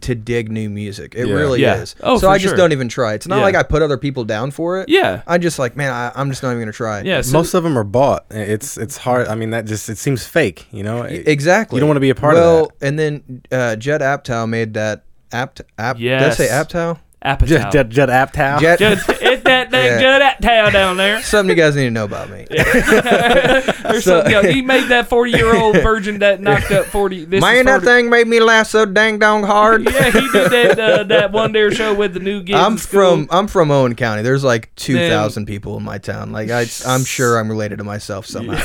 to dig new music. It Yeah. really Yeah. is. Oh, so for I just sure. don't even try. It's not Yeah. like I put other people down for it. yeah, I just like man, I, I'm just not even gonna try. yeah. So, Most of them are bought. It's it's hard. I mean, that just it seems fake. You know, It- exactly. You don't want to be a part well, of that. Well, and then uh, Judd Aptow made that apt app. Did I Yes. say Apatow? Apatow. Judd, Judd, Judd Apatow. Judd- Just hit that that Yeah. good at down there. Something you guys need to know about me. There's So- some, yo, he made that 40 year old virgin that knocked up 40. This Man, is that 40 thing made me laugh so dang dong hard. Yeah, he did that uh, that one dare show with the new kids. I'm in school. from I'm from Owen County. There's like two thousand people in my town. Like I, I'm sure I'm related to myself somehow.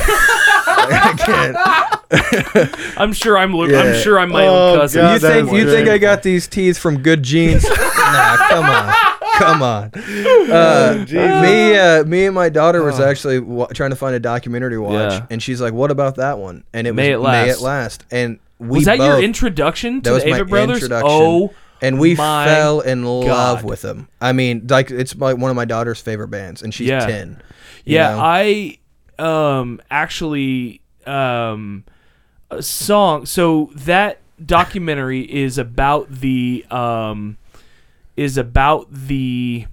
I can't. I'm sure I'm. I'm Yeah. sure I'm my Oh, own cousin. God, you that think is you think I got these teeth from good genes? Nah, come on, come on. Uh, me, uh, me and my daughter was actually wa trying to find a documentary to watch, Yeah. and she's like, "What about that one?" And it was May It May Last. It Last. And we was that your both- introduction to That was the my Brothers? introduction. Oh, and we my fell in love God. with them. I mean, like it's like one of my daughter's favorite bands, and she's Yeah. ten. you yeah. know? I um actually um a song. So that documentary is about the um is about the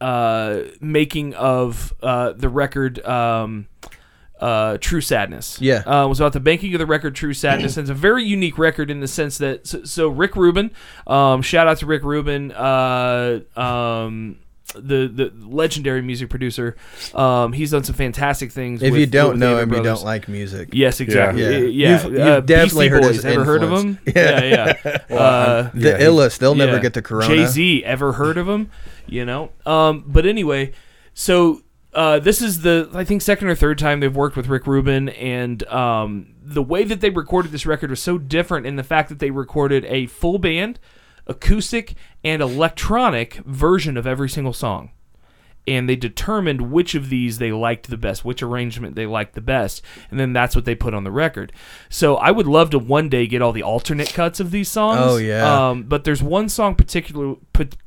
uh making of uh the record um uh, True Sadness. Yeah. uh, it was about the banking of the record True Sadness. and it's a very unique record in the sense that so, so Rick Rubin, um, shout out to Rick Rubin, uh, um, the the legendary music producer. Um, he's done some fantastic things. if with- you don't with know Avett him, you don't like music. Yes, exactly. Yeah. Yeah, Yeah. yeah. You've- you've uh, definitely Beastie heard Boys. his Ever heard of them? influence. Yeah, yeah. Well, uh, The Yeah, illest, they'll never get the corona. Jay Z, ever heard of him? You know. Um, but anyway, so uh, this is the I think second or third time they've worked with Rick Rubin, and um, the way that they recorded this record was so different in the fact that they recorded a full band, acoustic, and electronic version of every single song. And they determined which of these they liked the best, which arrangement they liked the best, and then that's what they put on the record. So I would love to one day get all the alternate cuts of these songs. Oh, yeah. Um, but there's one song particular,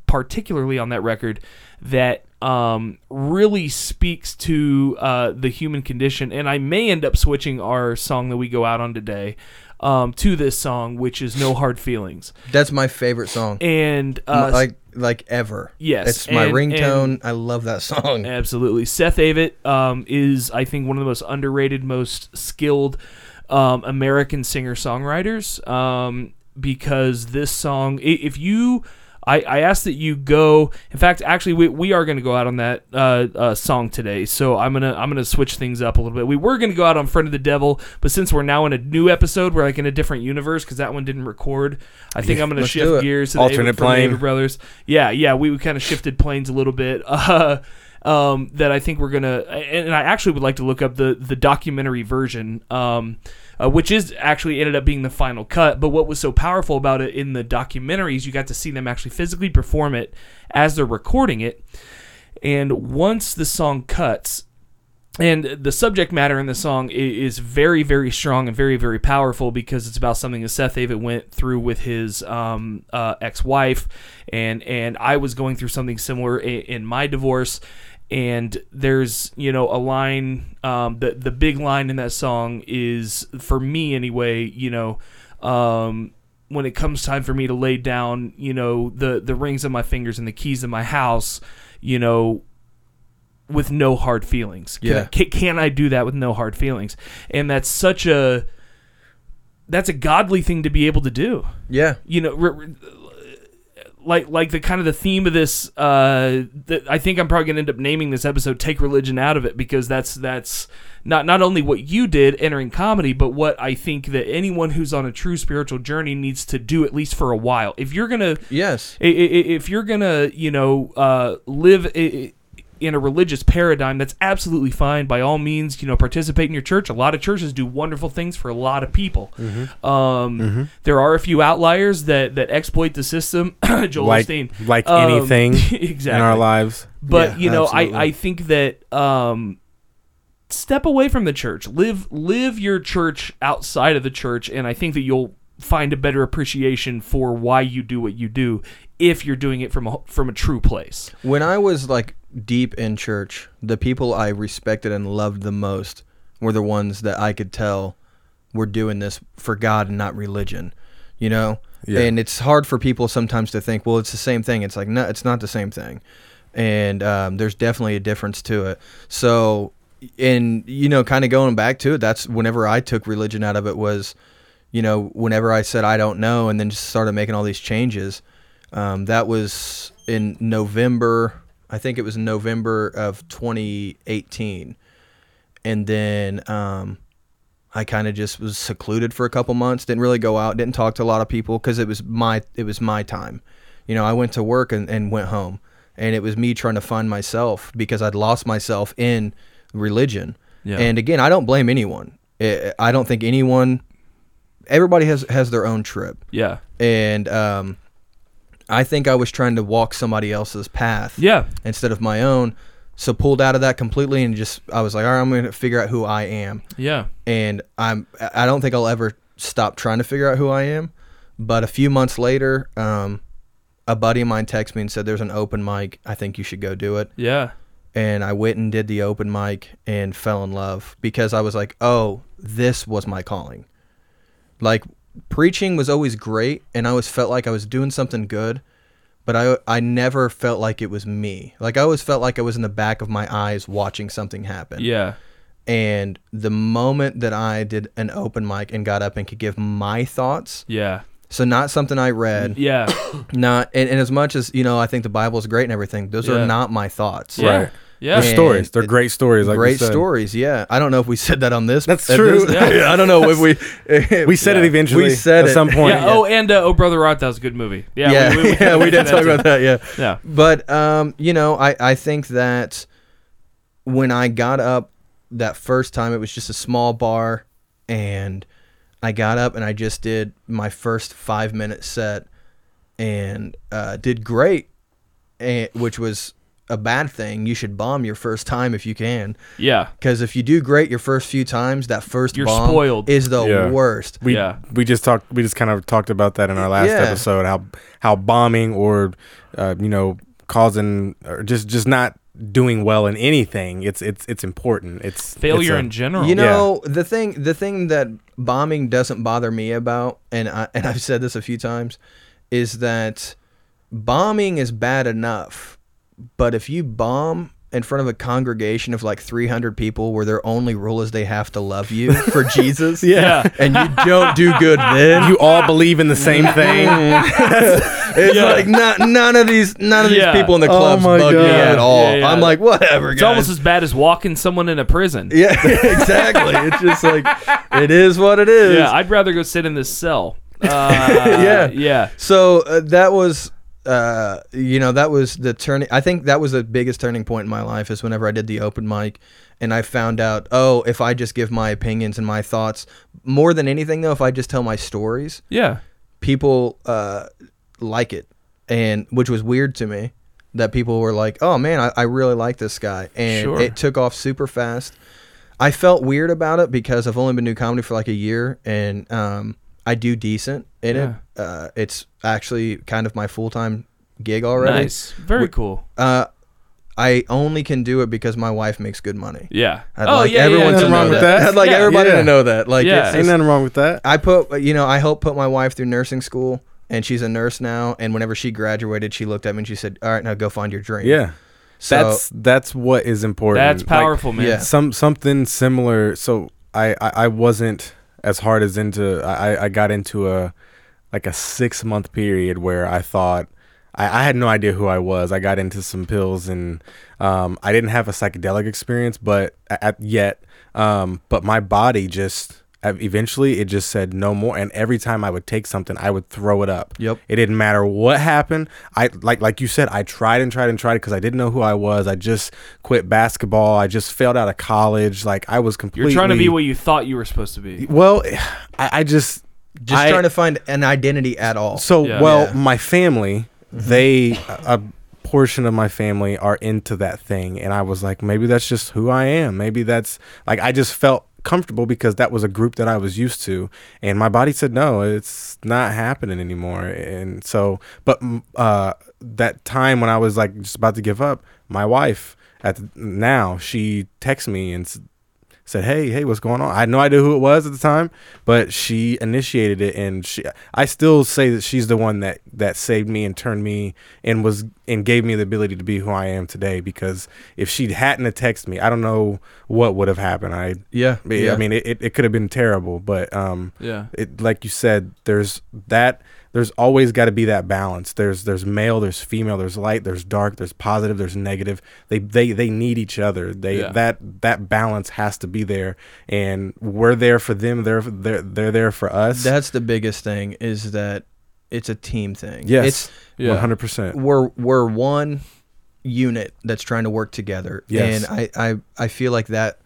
particularly on that record that um, really speaks to uh, the human condition, and I may end up switching our song that we go out on today um, to this song, which is "No Hard Feelings." That's my favorite song. And uh, like like ever. Yes, It's my and- ringtone. I love that song. Absolutely. Seth Avett um, is, I think, one of the most underrated, most skilled um, American singer songwriters um, because this song, if you. I, I ask that you go. In fact, actually, we, we are going to go out on that uh, uh, song today. So I'm gonna I'm gonna switch things up a little bit. We were going to go out on "Friend of the Devil," but since we're now in a new episode, we're like in a different universe because that one didn't record. I think I'm going to shift gears to the Alternate the plane. Avett Brothers. Yeah, yeah, we, we kind of shifted planes a little bit. Uh, um, that I think we're gonna, and, and I actually would like to look up the the documentary version, um, uh, which is actually ended up being the final cut. But what was so powerful about it in the documentaries, you got to see them actually physically perform it as they're recording it, and once the song cuts, and the subject matter in the song is very, very strong and very, very powerful because it's about something that Seth Avett went through with his um, uh, ex-wife, and and I was going through something similar in, in my divorce. And there's you know a line, um, the the big line in that song is for me anyway. You know, um, when it comes time for me to lay down, you know, the the rings on my fingers and the keys of my house, you know, with no hard feelings? Can, I, Yeah. can, can I do that with no hard feelings? And that's such a that's a godly thing to be able to do. Yeah. You know, re- re- like like the kind of the theme of this. Uh, I think I'm probably gonna end up naming this episode "Take Religion Out of It" because that's that's not not only what you did entering comedy, but what I think that anyone who's on a true spiritual journey needs to do at least for a while. If you're gonna Yes. I- I- if you're gonna you know uh, live in a religious paradigm that's absolutely fine. By all means you know participate in your church. A lot of churches do wonderful things for a lot of people. Um, there are a few outliers that that exploit the system. Joel like Osteen. like Um, anything exactly in our lives. but Yeah, you know absolutely. I, I think that um, step away from the church. Live live your church outside of the church and i think that you'll find a better appreciation for why you do what you do if you're doing it from a, from a true place. When I was like deep in church, the people I respected and loved the most were the ones that I could tell were doing this for God and not religion. You know? Yeah. And it's hard for people sometimes to think, well, it's the same thing. It's like, no, it's not the same thing. And um, there's definitely a difference to it. So, and, you know, kind of going back to it, that's whenever I took religion out of it was, you know, whenever I said I don't know and then just started making all these changes, um, that was in November. I think it was November of 2018. And then um, I kind of just was secluded for a couple months. Didn't really go out. Didn't talk to a lot of people because it was my it was my time. You know, I went to work and, and went home, and it was me trying to find myself because I'd lost myself in religion. Yeah. And again, I don't blame anyone. I I don't think anyone. Everybody has has their own trip yeah and um, I think I was trying to walk somebody else's path yeah instead of my own. So pulled out of that completely and just I was like, all right, I'm going to figure out who I am, yeah and I'm I don't think I'll ever stop trying to figure out who I am. But a few months later, um, a buddy of mine texted me and said, "There's an open mic. I think you should go do it." yeah And I went and did the open mic and fell in love because I was like, "Oh, this was my calling." Like preaching was always great and I always felt like I was doing something good, but I I never felt like it was me. Like I always felt like I was in the back of my eyes watching something happen. yeah And the moment that I did an open mic and got up and could give my thoughts, yeah so not something I read, mm, yeah not and, and as much as, you know, I think the Bible is great and everything, those Yeah. are not my thoughts. yeah Right. Yeah They're stories. They're great stories. Like we great stories, yeah. I don't know if we said that on this. That's true. this- Yeah. I don't know if we We said Yeah. it eventually. We said at it. some point. yeah. Oh, and uh, Oh Brother Art, that was a good movie. Yeah, Yeah, we, we, yeah, we did that talk about that. Yeah, Yeah, but um, you know, I I think that when I got up that first time, it was just a small bar, and I got up and I just did my first five minute set, and uh, did great, and, which was a bad thing. You should bomb your first time if you can, yeah, because if you do great your first few times, that 1st You're bomb spoiled. is the Yeah. worst. We, Yeah. we just talked. We just kind of talked about that in our last Yeah. episode. How how bombing or uh, you know causing or just just not doing well in anything. It's it's it's important. It's failure it's a- in general. You know the thing the thing that bombing doesn't bother me about, and I and I've said this a few times, is that bombing is bad enough, but if you bomb in front of a congregation of like 300 people where their only rule is they have to love you for Jesus, Yeah. and you don't do good then. You all believe in the same thing. It's Yeah. like not, none of these none of these people in the Oh clubs my bug me at all. Yeah, yeah. I'm like whatever, it's guys. almost as bad as walking someone in a prison. yeah, exactly. It's just like it is what it is. Yeah, I'd rather go sit in this cell. Uh, Yeah. yeah, So uh, that was, uh, you know, that was the turning. I think that was the biggest turning point in my life is whenever I did the open mic, and I found out, oh, if I just give my opinions and my thoughts, more than anything though, if I just tell my stories, yeah, people uh, like it, and which was weird to me. That people were like, "Oh man, I, I really like this guy," and Sure. it took off super fast. I felt weird about it because I've only been doing comedy for like a year, and um, I do decent in Yeah. it. Uh, it's actually kind of my full time gig already. nice, very cool. Uh, I only can do it because my wife makes good money. Yeah. I'd oh like yeah, everyone yeah, to Nothing know wrong that. with that. I'd like Yeah. everybody Yeah. to know that. Like, Yeah. it's Ain't nothing wrong with that. I put, you know, I helped put my wife through nursing school, and she's a nurse now. And whenever she graduated, she looked at me and she said, "All right, now go find your dream." Yeah. So that's that's what is important. That's Like, powerful, man. yeah. some something similar. So I, I I wasn't as hard as into. I I got into a like a six month period where I thought. I, I had no idea who I was. I got into some pills and um, I didn't have a psychedelic experience, but at yet, um, but my body just eventually it just said no more. And every time I would take something, I would throw it up. Yep. It didn't matter what happened. I like like you said, I tried and tried and tried because I didn't know who I was. I just quit basketball. I just failed out of college. Like I was completely You're trying to be what you thought you were supposed to be. Well, I, I just just I- trying to find an identity at all. so Yeah. well. Yeah. My family, mm-hmm. they a portion of my family are into that thing, and I was like, maybe that's just who I am. Maybe that's like I just felt comfortable because that was a group that I was used to, and my body said no, it's not happening anymore. And so, but mm, uh, that time when I was like just about to give up, my wife at the, now she texts me and. Said, "Hey, hey, what's going on?" I had no idea who it was at the time, but she initiated it, and she. I still say that she's the one that that saved me and turned me and was and gave me the ability to be who I am today. Because if she hadn't have texted me, I don't know what would have happened. I, yeah, I mean, it, it, it could have been terrible, but um, Yeah. it like you said, there's that. There's always got to be that balance. There's there's male, there's female, there's light, there's dark, there's positive, there's negative. They they they need each other. They Yeah. that that balance has to be there, and we're there for them. They're they're they're there for us. that's the biggest thing is that it's a team thing. yes, it's one hundred percent. we're we're one unit that's trying to work together, Yes. and I, I I feel like that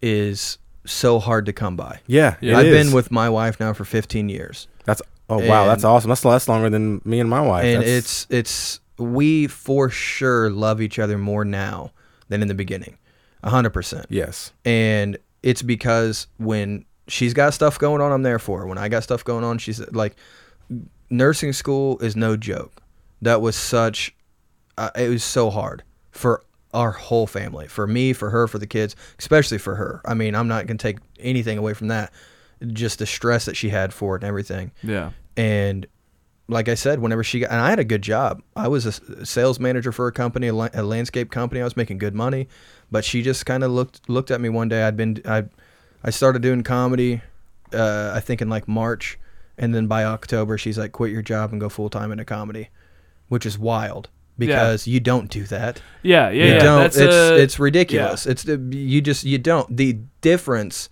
is so hard to come by. Yeah, I've is. been with my wife now for 15 years, That's oh wow, that's awesome. That's that's longer than me and my wife. and That's- it's it's we for sure love each other more now than in the beginning, hundred percent. yes, and it's because when she's got stuff going on, I'm there for her. When I got stuff going on, she's like, nursing school is no joke. That was such, uh, it was so hard for our whole family, for me, for her, for the kids, especially for her. I mean, I'm not gonna take anything away from that. Just the stress that she had for it and everything. Yeah. And like I said, whenever she got, and I had a good job. I was a sales manager for a company, a, landscape company. I was making good money, but she just kind of looked looked at me one day. I'd been I, I started doing comedy, uh, I think in like March, and then by October, she's like, "Quit your job and go full time into comedy," which is wild because you don't do that. Yeah. Yeah. you yeah. don't. That's it's a- it's ridiculous. It's the- you just you don't. The difference.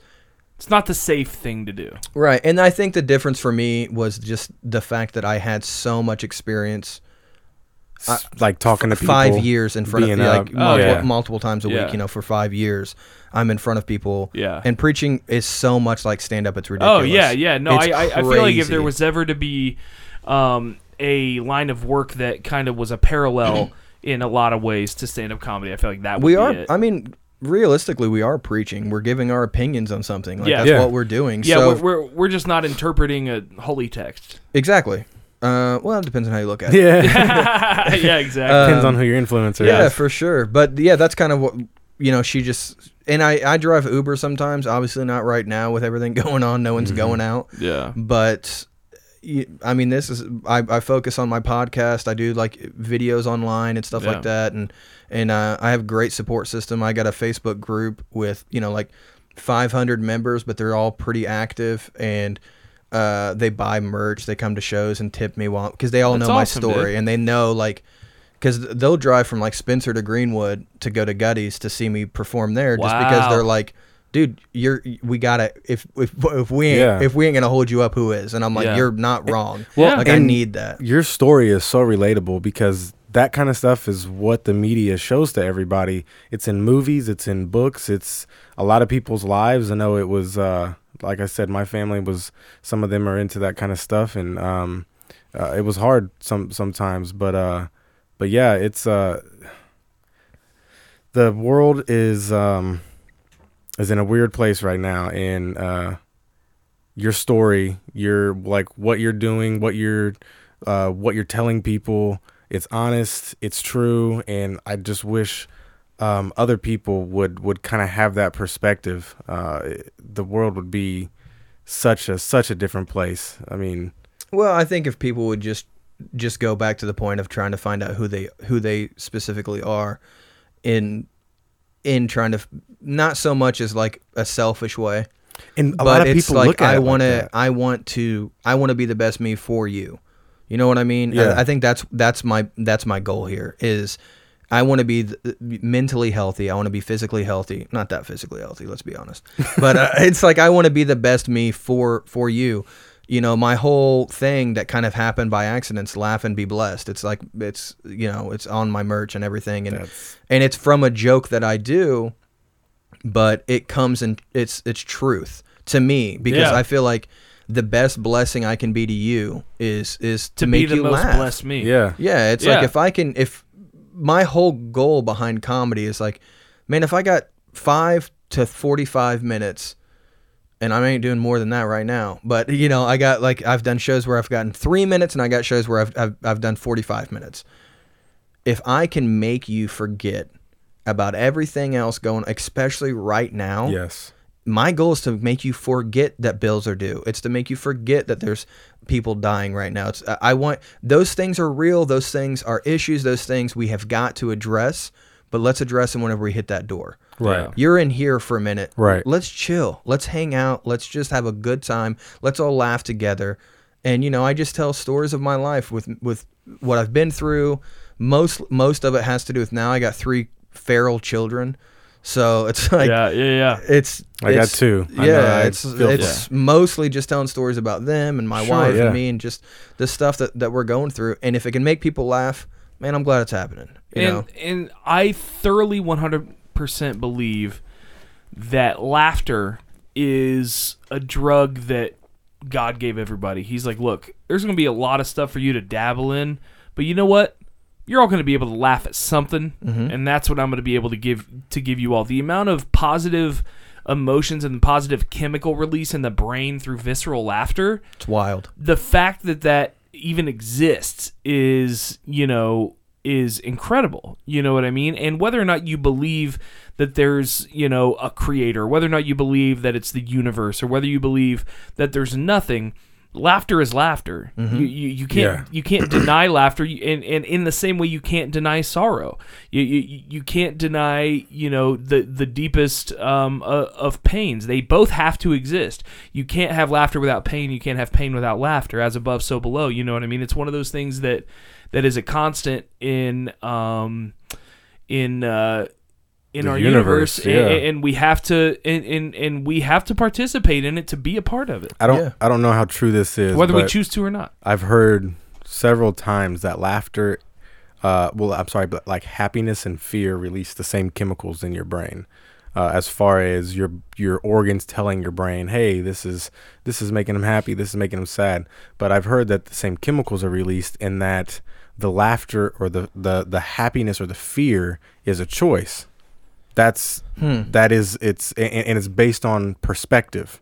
It's not the safe thing to do. Right. And I think the difference for me was just the fact that I had so much experience S- like talking to people, five years in front of being me, like. Oh, multiple, yeah. multiple times a Yeah. week, you know, for five years. I'm in front of people. Yeah. And preaching is so much like stand up, it's ridiculous. Oh yeah, yeah. No, I, I, I feel like if there was ever to be um, a line of work that kind of was a parallel in a lot of ways to stand up comedy, I feel like that would we be are it. I mean, realistically we are preaching. We're giving our opinions on something. Like Yeah. that's Yeah. what we're doing. yeah, so we're, we're we're just not interpreting a holy text. exactly. Uh, well, it depends on how you look at it. Yeah, yeah, exactly. Uh, depends Um, on who your influencer Yeah, is. Yeah, for sure. But yeah, that's kind of what you know. She just and I I drive Uber sometimes. Obviously not right now with everything going on. No Mm-hmm. one's going out. yeah. But I mean, this is I, I focus on my podcast. I do like videos online and stuff Yeah. like that, and and uh, I have great support system. I got a Facebook group with you know like 500 members, but they're all pretty active and. Uh, they buy merch. They come to shows and tip me while because they all That's know my awesome, story dude. and they know like because they'll drive from like Spencer to Greenwood to go to Gutty's to see me perform there just because they're like, dude, you're we gotta if if if we ain't Yeah. if we ain't gonna hold you up, who is? And I'm like, Yeah. you're not wrong. Well, like I need that. your story is so relatable because that kind of stuff is what the media shows to everybody. It's in movies, it's in books, it's a lot of people's lives. I know it was uh like I said, my family was some of them are into that kind of stuff and um uh, it was hard some sometimes, but uh but yeah, it's uh the world is um is in a weird place right now and uh your story, your like what you're doing, what you're uh, what you're telling people. It's honest, it's true, and I just wish um, other people would would kind of have that perspective. Uh, the world would be such a such a different place. I mean, Well, I think if people would just just go back to the point of trying to find out who they who they specifically are, in in trying to f- not so much as like a selfish way, And a but lot of it's people like look at I want to that. I want to I want to be the best me for you. You know what I mean? Yeah. I, I think that's that's my that's my goal here is I want to be th- mentally healthy. I want to be physically healthy. Not that physically healthy, let's be honest. But uh, it's like I want to be the best me for for you. You know, my whole thing that kind of happened by accidents, laugh and be blessed. It's like it's you know, it's on my merch and everything and That's- and it's from a joke that I do, but it comes and it's it's truth to me because Yeah. I feel like the best blessing I can be to you is is to, to make be the you most laugh. blessed me. Yeah. Yeah, it's Yeah. like if I can if my whole goal behind comedy is like, man, if I got five to forty five minutes and I ain't doing more than that right now. But you know, I got like I've done shows where I've gotten three minutes, and I got shows where I've I've, I've done forty five minutes. If I can make you forget about everything else going, especially right now, Yes. My goal is to make you forget that bills are due. It's to make you forget that there's people dying right now. It's I want those things are real. Those things are issues. Those things we have got to address. But let's address them whenever we hit that door. Right. You're in here for a minute. Right. Let's chill. Let's hang out. Let's just have a good time. Let's all laugh together. And you know, I just tell stories of my life with with what I've been through. Most most of it has to do with now I got three feral children. So it's like yeah, yeah, yeah. it's I got it's- two. I know, Yeah, I it's feel it's mostly just telling stories about them and my Sure, wife yeah. and me and just the stuff that, that we're going through. And if it can make people laugh, man, I'm glad it's happening. You and know, and I thoroughly 100% believe that laughter is a drug that God gave everybody. He's like, look, there's going to be a lot of stuff for you to dabble in, but you know what? You're all going to be able to laugh at something, Mm-hmm. and that's what I'm going to be able to give to give you all. The amount of positive emotions and the positive chemical release in the brain through visceral laughter it's wild. the fact that that even exists is you know is incredible you know what i mean and whether or not you believe that there's you know a creator whether or not you believe that it's the universe or whether you believe that there's nothing laughter is laughter. You, you, you can't Yeah. you can't deny laughter. And, and in the same way you can't deny sorrow. You, you, you can't deny you know the the deepest um, uh, of pains. They both have to exist. You can't have laughter without pain. You can't have pain without laughter. As above so below. You know what i mean? It's one of those things that that is a constant in um in uh in The our universe, universe, yeah. a- and, we have to and, and and we have to participate in it to be a part of it I don't. Yeah. I don't know how true this is. whether we choose to or not I've heard several times that laughter, uh, well, I'm sorry, but like happiness and fear release the same chemicals in your brain. Uh, as far as your your organs telling your brain, hey, this is this is making them happy, this is making them sad. But I've heard that the same chemicals are released, and that the laughter or the the the happiness or the fear is a choice. That's that is it's and, and it's based on perspective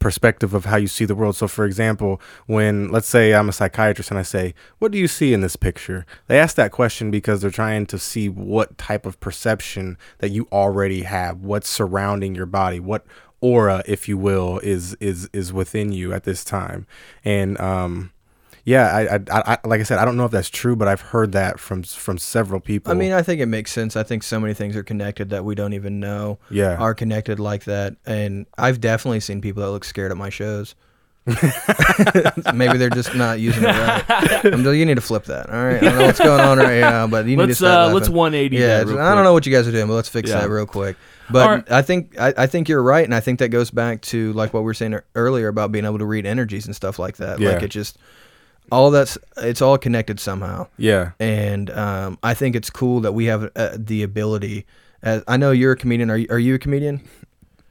perspective of how you see the world. So, for example, when let's say I'm a psychiatrist and I say, What do you see in this picture? They ask that question because they're trying to see what type of perception that you already have, what's surrounding your body, what aura, if you will, is is is within you at this time. And um yeah, I, I, I like I said, I don't know if that's true, but I've heard that from from several people. I mean, I think it makes sense. I think so many things are connected that we don't even know Yeah. are connected like that. And I've definitely seen people that look scared at my shows. Maybe they're just not using it right. I'm like, you need to flip that. All right, I don't know what's going on right now, but you need to let's start uh let's 180 Yeah, that it's- real I don't quick. know what you guys are doing, but let's fix Yeah. that real quick. But All right. I think I, I think you're right, and I think that goes back to like what we were saying earlier about being able to read energies and stuff like that. Like it just all that's it's all connected somehow, yeah. and um, I think it's cool that we have uh, the ability. As, I know you're a comedian. Are you, are you a comedian?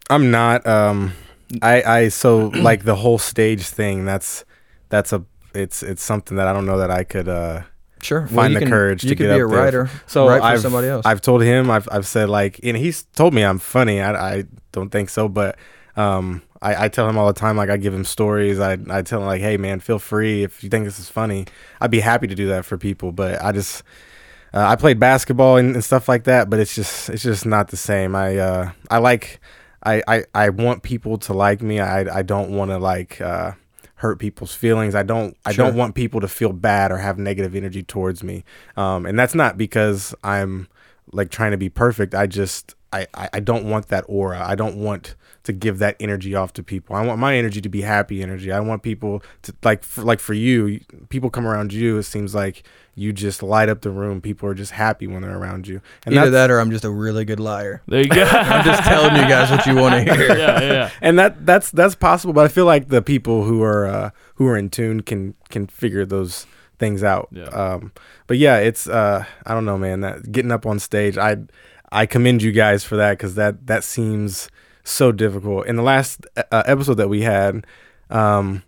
I'm not. Um, I I so like the whole stage thing. That's that's a it's it's something that I don't know that I could uh Sure. find the can- courage You to could get be a up there. writer. So write for I've somebody else. I've told him I've I've said like and he's told me I'm funny. I I don't think so, but um I, I tell him all the time like I give him stories. I I tell him like hey man feel free if you think this is funny. I'd be happy to do that for people, but I just uh, I played basketball and, and stuff like that, but it's just it's just not the same. I uh I like I I, I want people to like me. I I don't want to like uh hurt people's feelings. I don't I Sure. don't want people to feel bad or have negative energy towards me. Um and that's not because I'm like trying to be perfect. I just I, I I don't want that aura. I don't want to give that energy off to people. I want my energy to be happy energy. I want people to like for, like for you, people come around you. It seems like you just light up the room. People are just happy when they're around you. And Either that or I'm just a really good liar. There you go. I'm just telling you guys what you want to hear. yeah, yeah. and that that's that's possible. But I feel like the people who are uh, who are in tune can can figure those things out. Yeah. Um, but yeah, it's uh, I don't know, man. That getting up on stage, I I commend you guys for that because that that seems so difficult. In the last uh, episode that we had, um,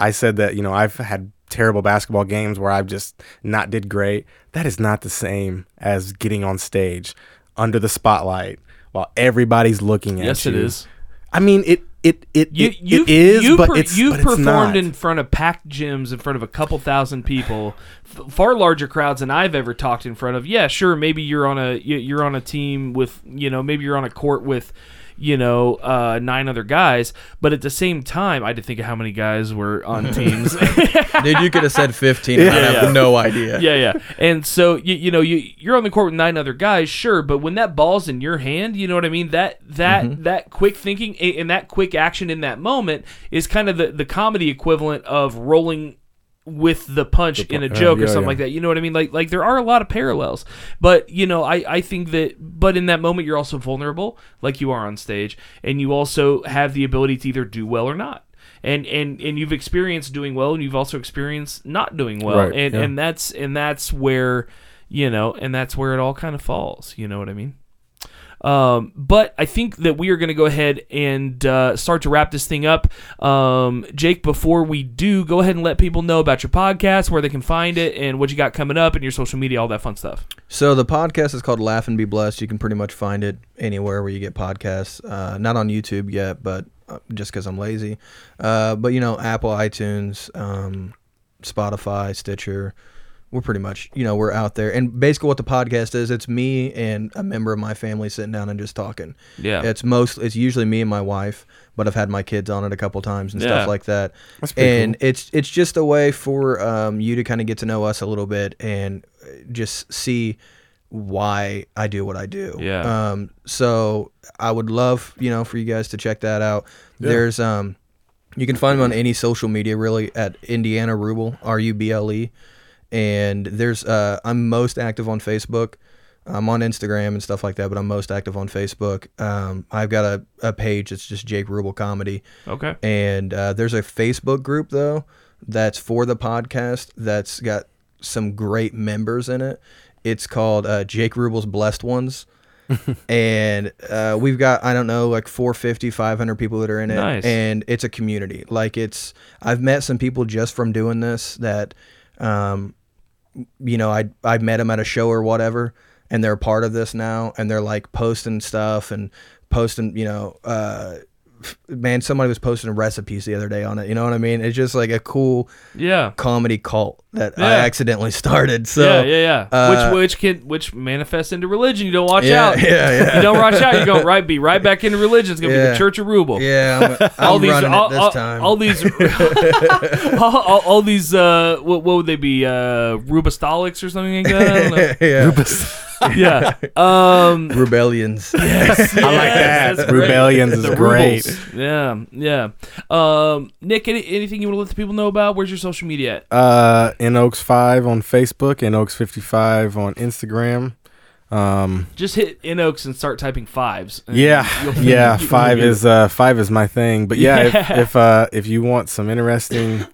I said that you know I've had terrible basketball games where I've just not did great. That is not the same as getting on stage under the spotlight while everybody's looking at Yes, you. Yes, it is. I mean, it it it, You, it, it is, you but per- it's you've but it's performed not. in front of packed gyms, in front of a couple thousand people, f- far larger crowds than I've ever talked in front of. Yeah, sure, maybe you're on a you're on a team with you know maybe you're on a court with you know uh, nine other guys, but at the same time, I had to think of how many guys were on teams. Dude, you could have said 15 and I Yeah. have no idea. yeah, yeah. And so you, you know you you're on the court with nine other guys, sure, but when that ball's in your hand, you know what I mean. That that Mm-hmm. that quick thinking and that quick action in that moment is kind of the the comedy equivalent of rolling with the punch in a joke uh, or something yeah. like that. You know what I mean? Like like there are a lot of parallels. But you know, I I think that but in that moment you're also vulnerable like you are on stage and you also have the ability to either do well or not. And and and you've experienced doing well and you've also experienced not doing well. Right, and yeah. and that's and that's where you know, and that's where it all kind of falls, you know what I mean? Um, but I think that we are going to go ahead and uh, start to wrap this thing up. Um, Jake, before we do, go ahead and let people know about your podcast, where they can find it, and what you got coming up, and your social media, all that fun stuff. So the podcast is called Laugh and Be Blessed. You can pretty much find it anywhere where you get podcasts. Uh, not on YouTube yet, but uh, just because I'm lazy. Uh, but you know, Apple, iTunes, um, Spotify, Stitcher. We're pretty much, you know, we're out there. And basically, what the podcast is, it's me and a member of my family sitting down and just talking. Yeah. It's most, it's usually me and my wife, but I've had my kids on it a couple times and Yeah. stuff like that. That's pretty and it's it's just a way for um, you to kind of get to know us a little bit and uh, just see why I do what I do. Yeah. Um. So I would love you know for you guys to check that out. There's um, you can find me on any social media really at Indiana Ruble R U B L E, and there's uh I'm most active on Facebook. I'm on Instagram and stuff like that, but I'm most active on Facebook. Um, I've got a, a page that's just Jake Ruble Comedy. Okay. And uh, there's a Facebook group though that's for the podcast that's got some great members in it. It's called uh, Jake Ruble's Blessed Ones. and uh, we've got I don't know like 450 500 people that are in it Nice. and it's a community like it's I've met some people just from doing this that um, you know, I I met them at a show or whatever, and they're a part of this now, and they're like posting stuff and posting, you know, uh, man, somebody was posting recipes the other day on it. You know what I mean? It's just like a cool Yeah. comedy cult that I accidentally started. So yeah, yeah, yeah. uh, which which can which manifests into religion. You don't watch Yeah, out. yeah, yeah. You don't watch out. You go right, be right back into religion. It's gonna be the Church of Ruble. yeah, I'm, I'm all these, running all, it this all- time. all these, all, all, all these, uh, what, what would they be? Uh, Rubastolics or something like that? I don't know. yeah, yeah. Um, rebellions. yes, I like that. that's great. Rebellions is The great. Rubles. Yeah, yeah. Um, Nick, any, anything you want to let the people know about? Where's your social media at? Uh, in Oaks Five on Facebook, in Oaks Fifty Five on Instagram. Um, Just hit in Oaks and start typing fives. and yeah, you'll- yeah. you'll Five get it. is uh five is my thing. But yeah, if if uh if you want some interesting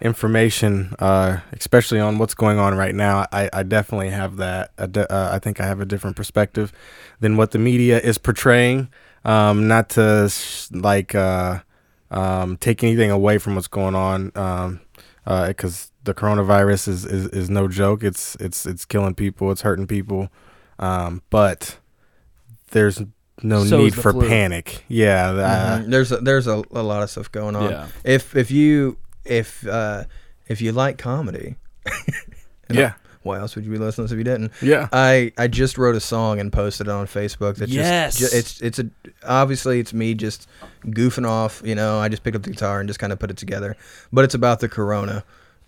information, uh, especially on what's going on right now, I I definitely have that. A di- uh, I think I have a different perspective than what the media is portraying. Um, not to sh- like uh um take anything away from what's going on. Um, because the coronavirus is, is is no joke. It's it's it's killing people. It's hurting people. Um, but there's no So need for flu. panic. Yeah, uh, Mhm. There's a, there's a, a lot of stuff going on. Yeah. If if you if uh, if you like comedy, yeah, why else would you be listening if you didn't? yeah. I I just wrote a song and posted it on Facebook. That's Yes. just ju- it's it's a obviously it's me just goofing off. You know, I just picked up the guitar and just kind of put it together. But it's about the corona,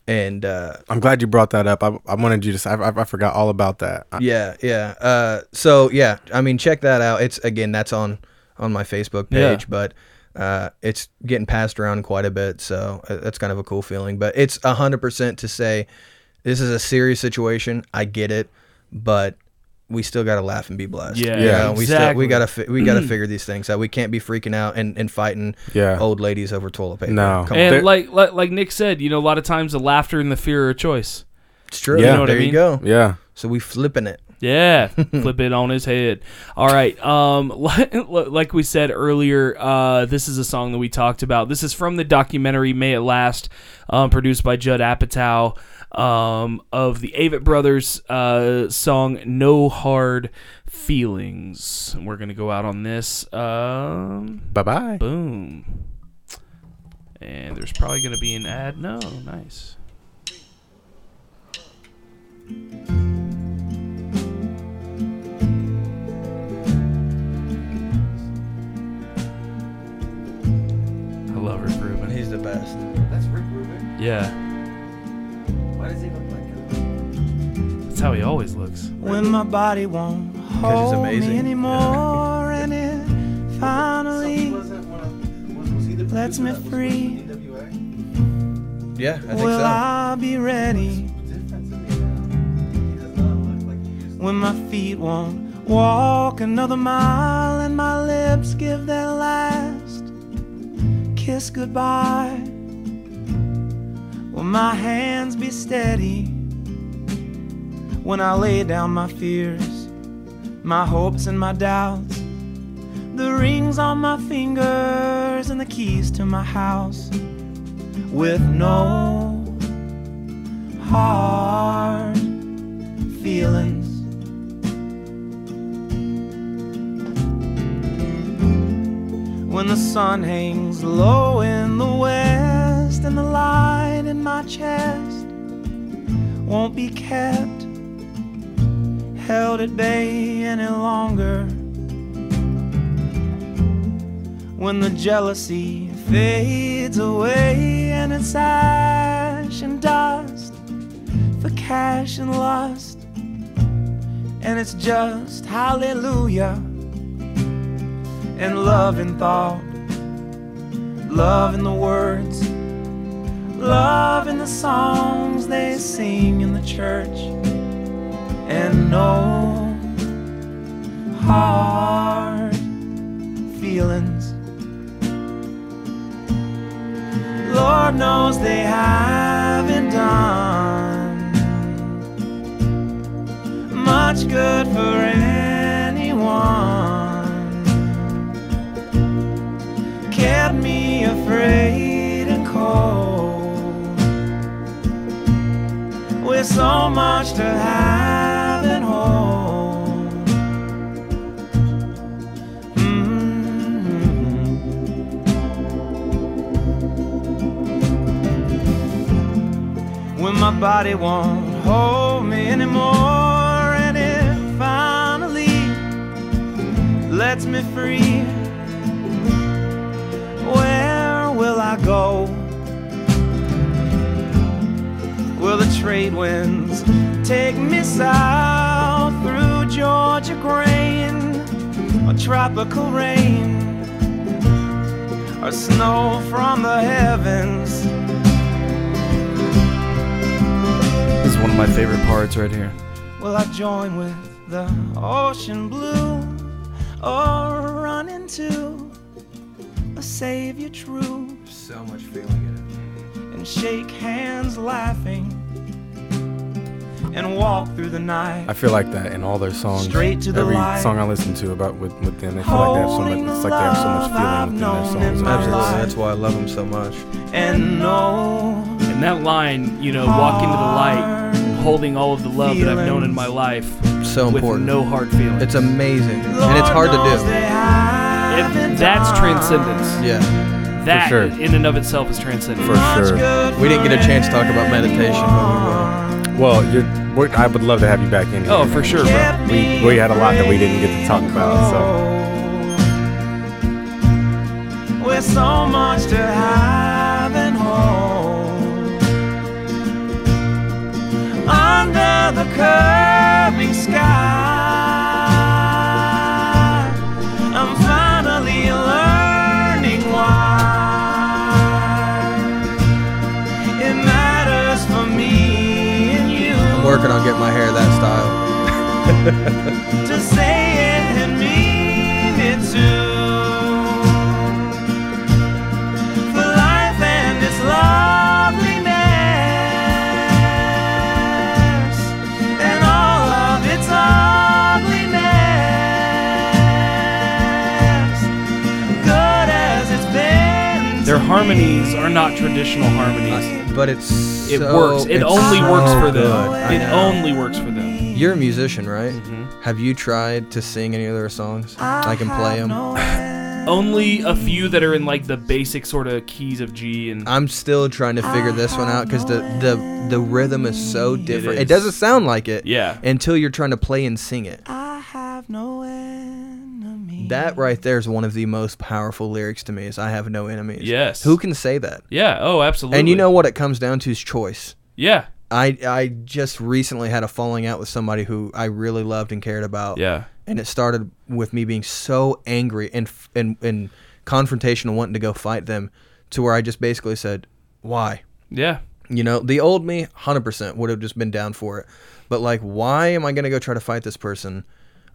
and uh, I'm glad you brought that up. I, I wanted you to. say- I, I, I forgot all about that. I- yeah, yeah. Uh, so yeah, I mean, check that out. It's again, that's on on my Facebook Yeah. page, but uh, it's getting passed around quite a bit, so uh, that's kind of a cool feeling. But it's hundred percent to say this is a serious situation. I get it, but we still got to laugh and be blessed. Yeah, You Yeah. know, we still exactly. we got to fi- we got to figure these things out. We can't be freaking out and, and fighting Yeah. old ladies over toilet paper. No. Come And on. Like, like like Nick said, you know, a lot of times the laughter and the fear are a choice. it's true. Yeah. You know what I there mean? you go. Yeah. So we flipping it. Yeah, flip it on his head. All right. Um, like, like we said earlier, uh, this is a song that we talked about. This is from the documentary "May It Last," um, produced by Judd Apatow, um, of the Avett Brothers uh, song "No Hard Feelings." We're gonna go out on this. Um, Bye bye. boom. And there's probably gonna be an ad. No, nice. I love Rick Rubin. He's the best. That's Rick Rubin. Yeah, Why does he look like him? that's how he always looks. when my body won't he's hold amazing. me anymore and it finally lets me free Yeah, I think will so. I be ready when my feet won't walk another mile and my lips give their last kiss goodbye will my hands be steady when I lay down my fears my hopes and my doubts the rings on my fingers and the keys to my house with no hard feelings. When the sun hangs low in the west and the light in my chest won't be kept held at bay any longer. When the jealousy fades away and it's ash and dust for cash and lust and it's just hallelujah and love in thought. Love in the words. Love in the songs they sing in the church. And no hard feelings. Lord knows they haven't done much good for anyone. Kept me afraid and cold with so much to have and hold. Mhm. when my body won't hold me anymore and it finally lets me free go. Will the trade winds take me south through georgia grain or tropical rain? Or snow from the heavens? This is one of my favorite parts right here. Will I join with the ocean blue or run into a savior true So much feeling in it. and shake hands laughing and walk through the night? I feel like that in all their songs. Straight to the Every light. song I listen to about with, with them, they feel like they have so much. It's like they have so much feeling within their songs. Absolutely. life. That's why I love them so much. and no And that line, you know, walk into the light, holding all of the love that I've known in my life So with important. no hard feelings. It's amazing. and it's hard to do. It- that's transcendence. Yeah that sure. in and of itself is transcendent. For sure. We didn't get a chance to talk about meditation when we were. Well, you're, I would love to have you back in. Here. Oh, for sure, bro. We, we had a lot that we didn't get to talk about, so. With so much to have and hold under the curving sky. Working on getting my hair that style. to say it and mean it too. For life and its loveliness and all of its ugliness. Good as it's been. Their to harmonies me. are not traditional harmonies. Uh, but it's It so- works. It only so works for them. good. I It know. only works for them. You're a musician, right? Mm-hmm. Have you tried to sing any of their songs? I can play them. Only a few that are in like the basic sort of keys of G and I'm still trying to figure this one out because the, the the rhythm is so different. It, is. doesn't sound like it. Yeah. Until you're trying to play and sing it. That right there is one of the most powerful lyrics to me. Is I have no enemies. Yes. Who can say that? yeah. Oh, absolutely. And you know what it comes down to is choice. Yeah. I I just recently had a falling out with somebody who I really loved and cared about. Yeah. And it started with me being so angry and and and confrontational, wanting to go fight them, to where I just basically said, "Why?" Yeah. You know, the old me, hundred percent would have just been down for it. But like, why am I gonna go try to fight this person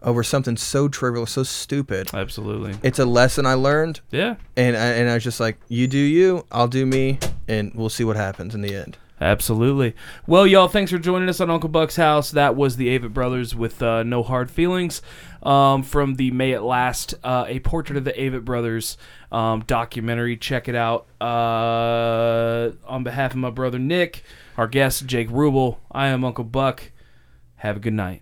over something so trivial, so stupid? Absolutely. It's a lesson I learned, Yeah. and I, and I was just like, you do you, I'll do me, and we'll see what happens in the end. Absolutely. Well, y'all, thanks for joining us on Uncle Buck's house. That was the Avett Brothers with uh, No Hard Feelings um, from the May It Last, uh, a portrait of the Avett Brothers um, documentary. Check it out. Uh, on behalf of my brother Nick, our guest Jake Ruble, I am Uncle Buck. Have a good night.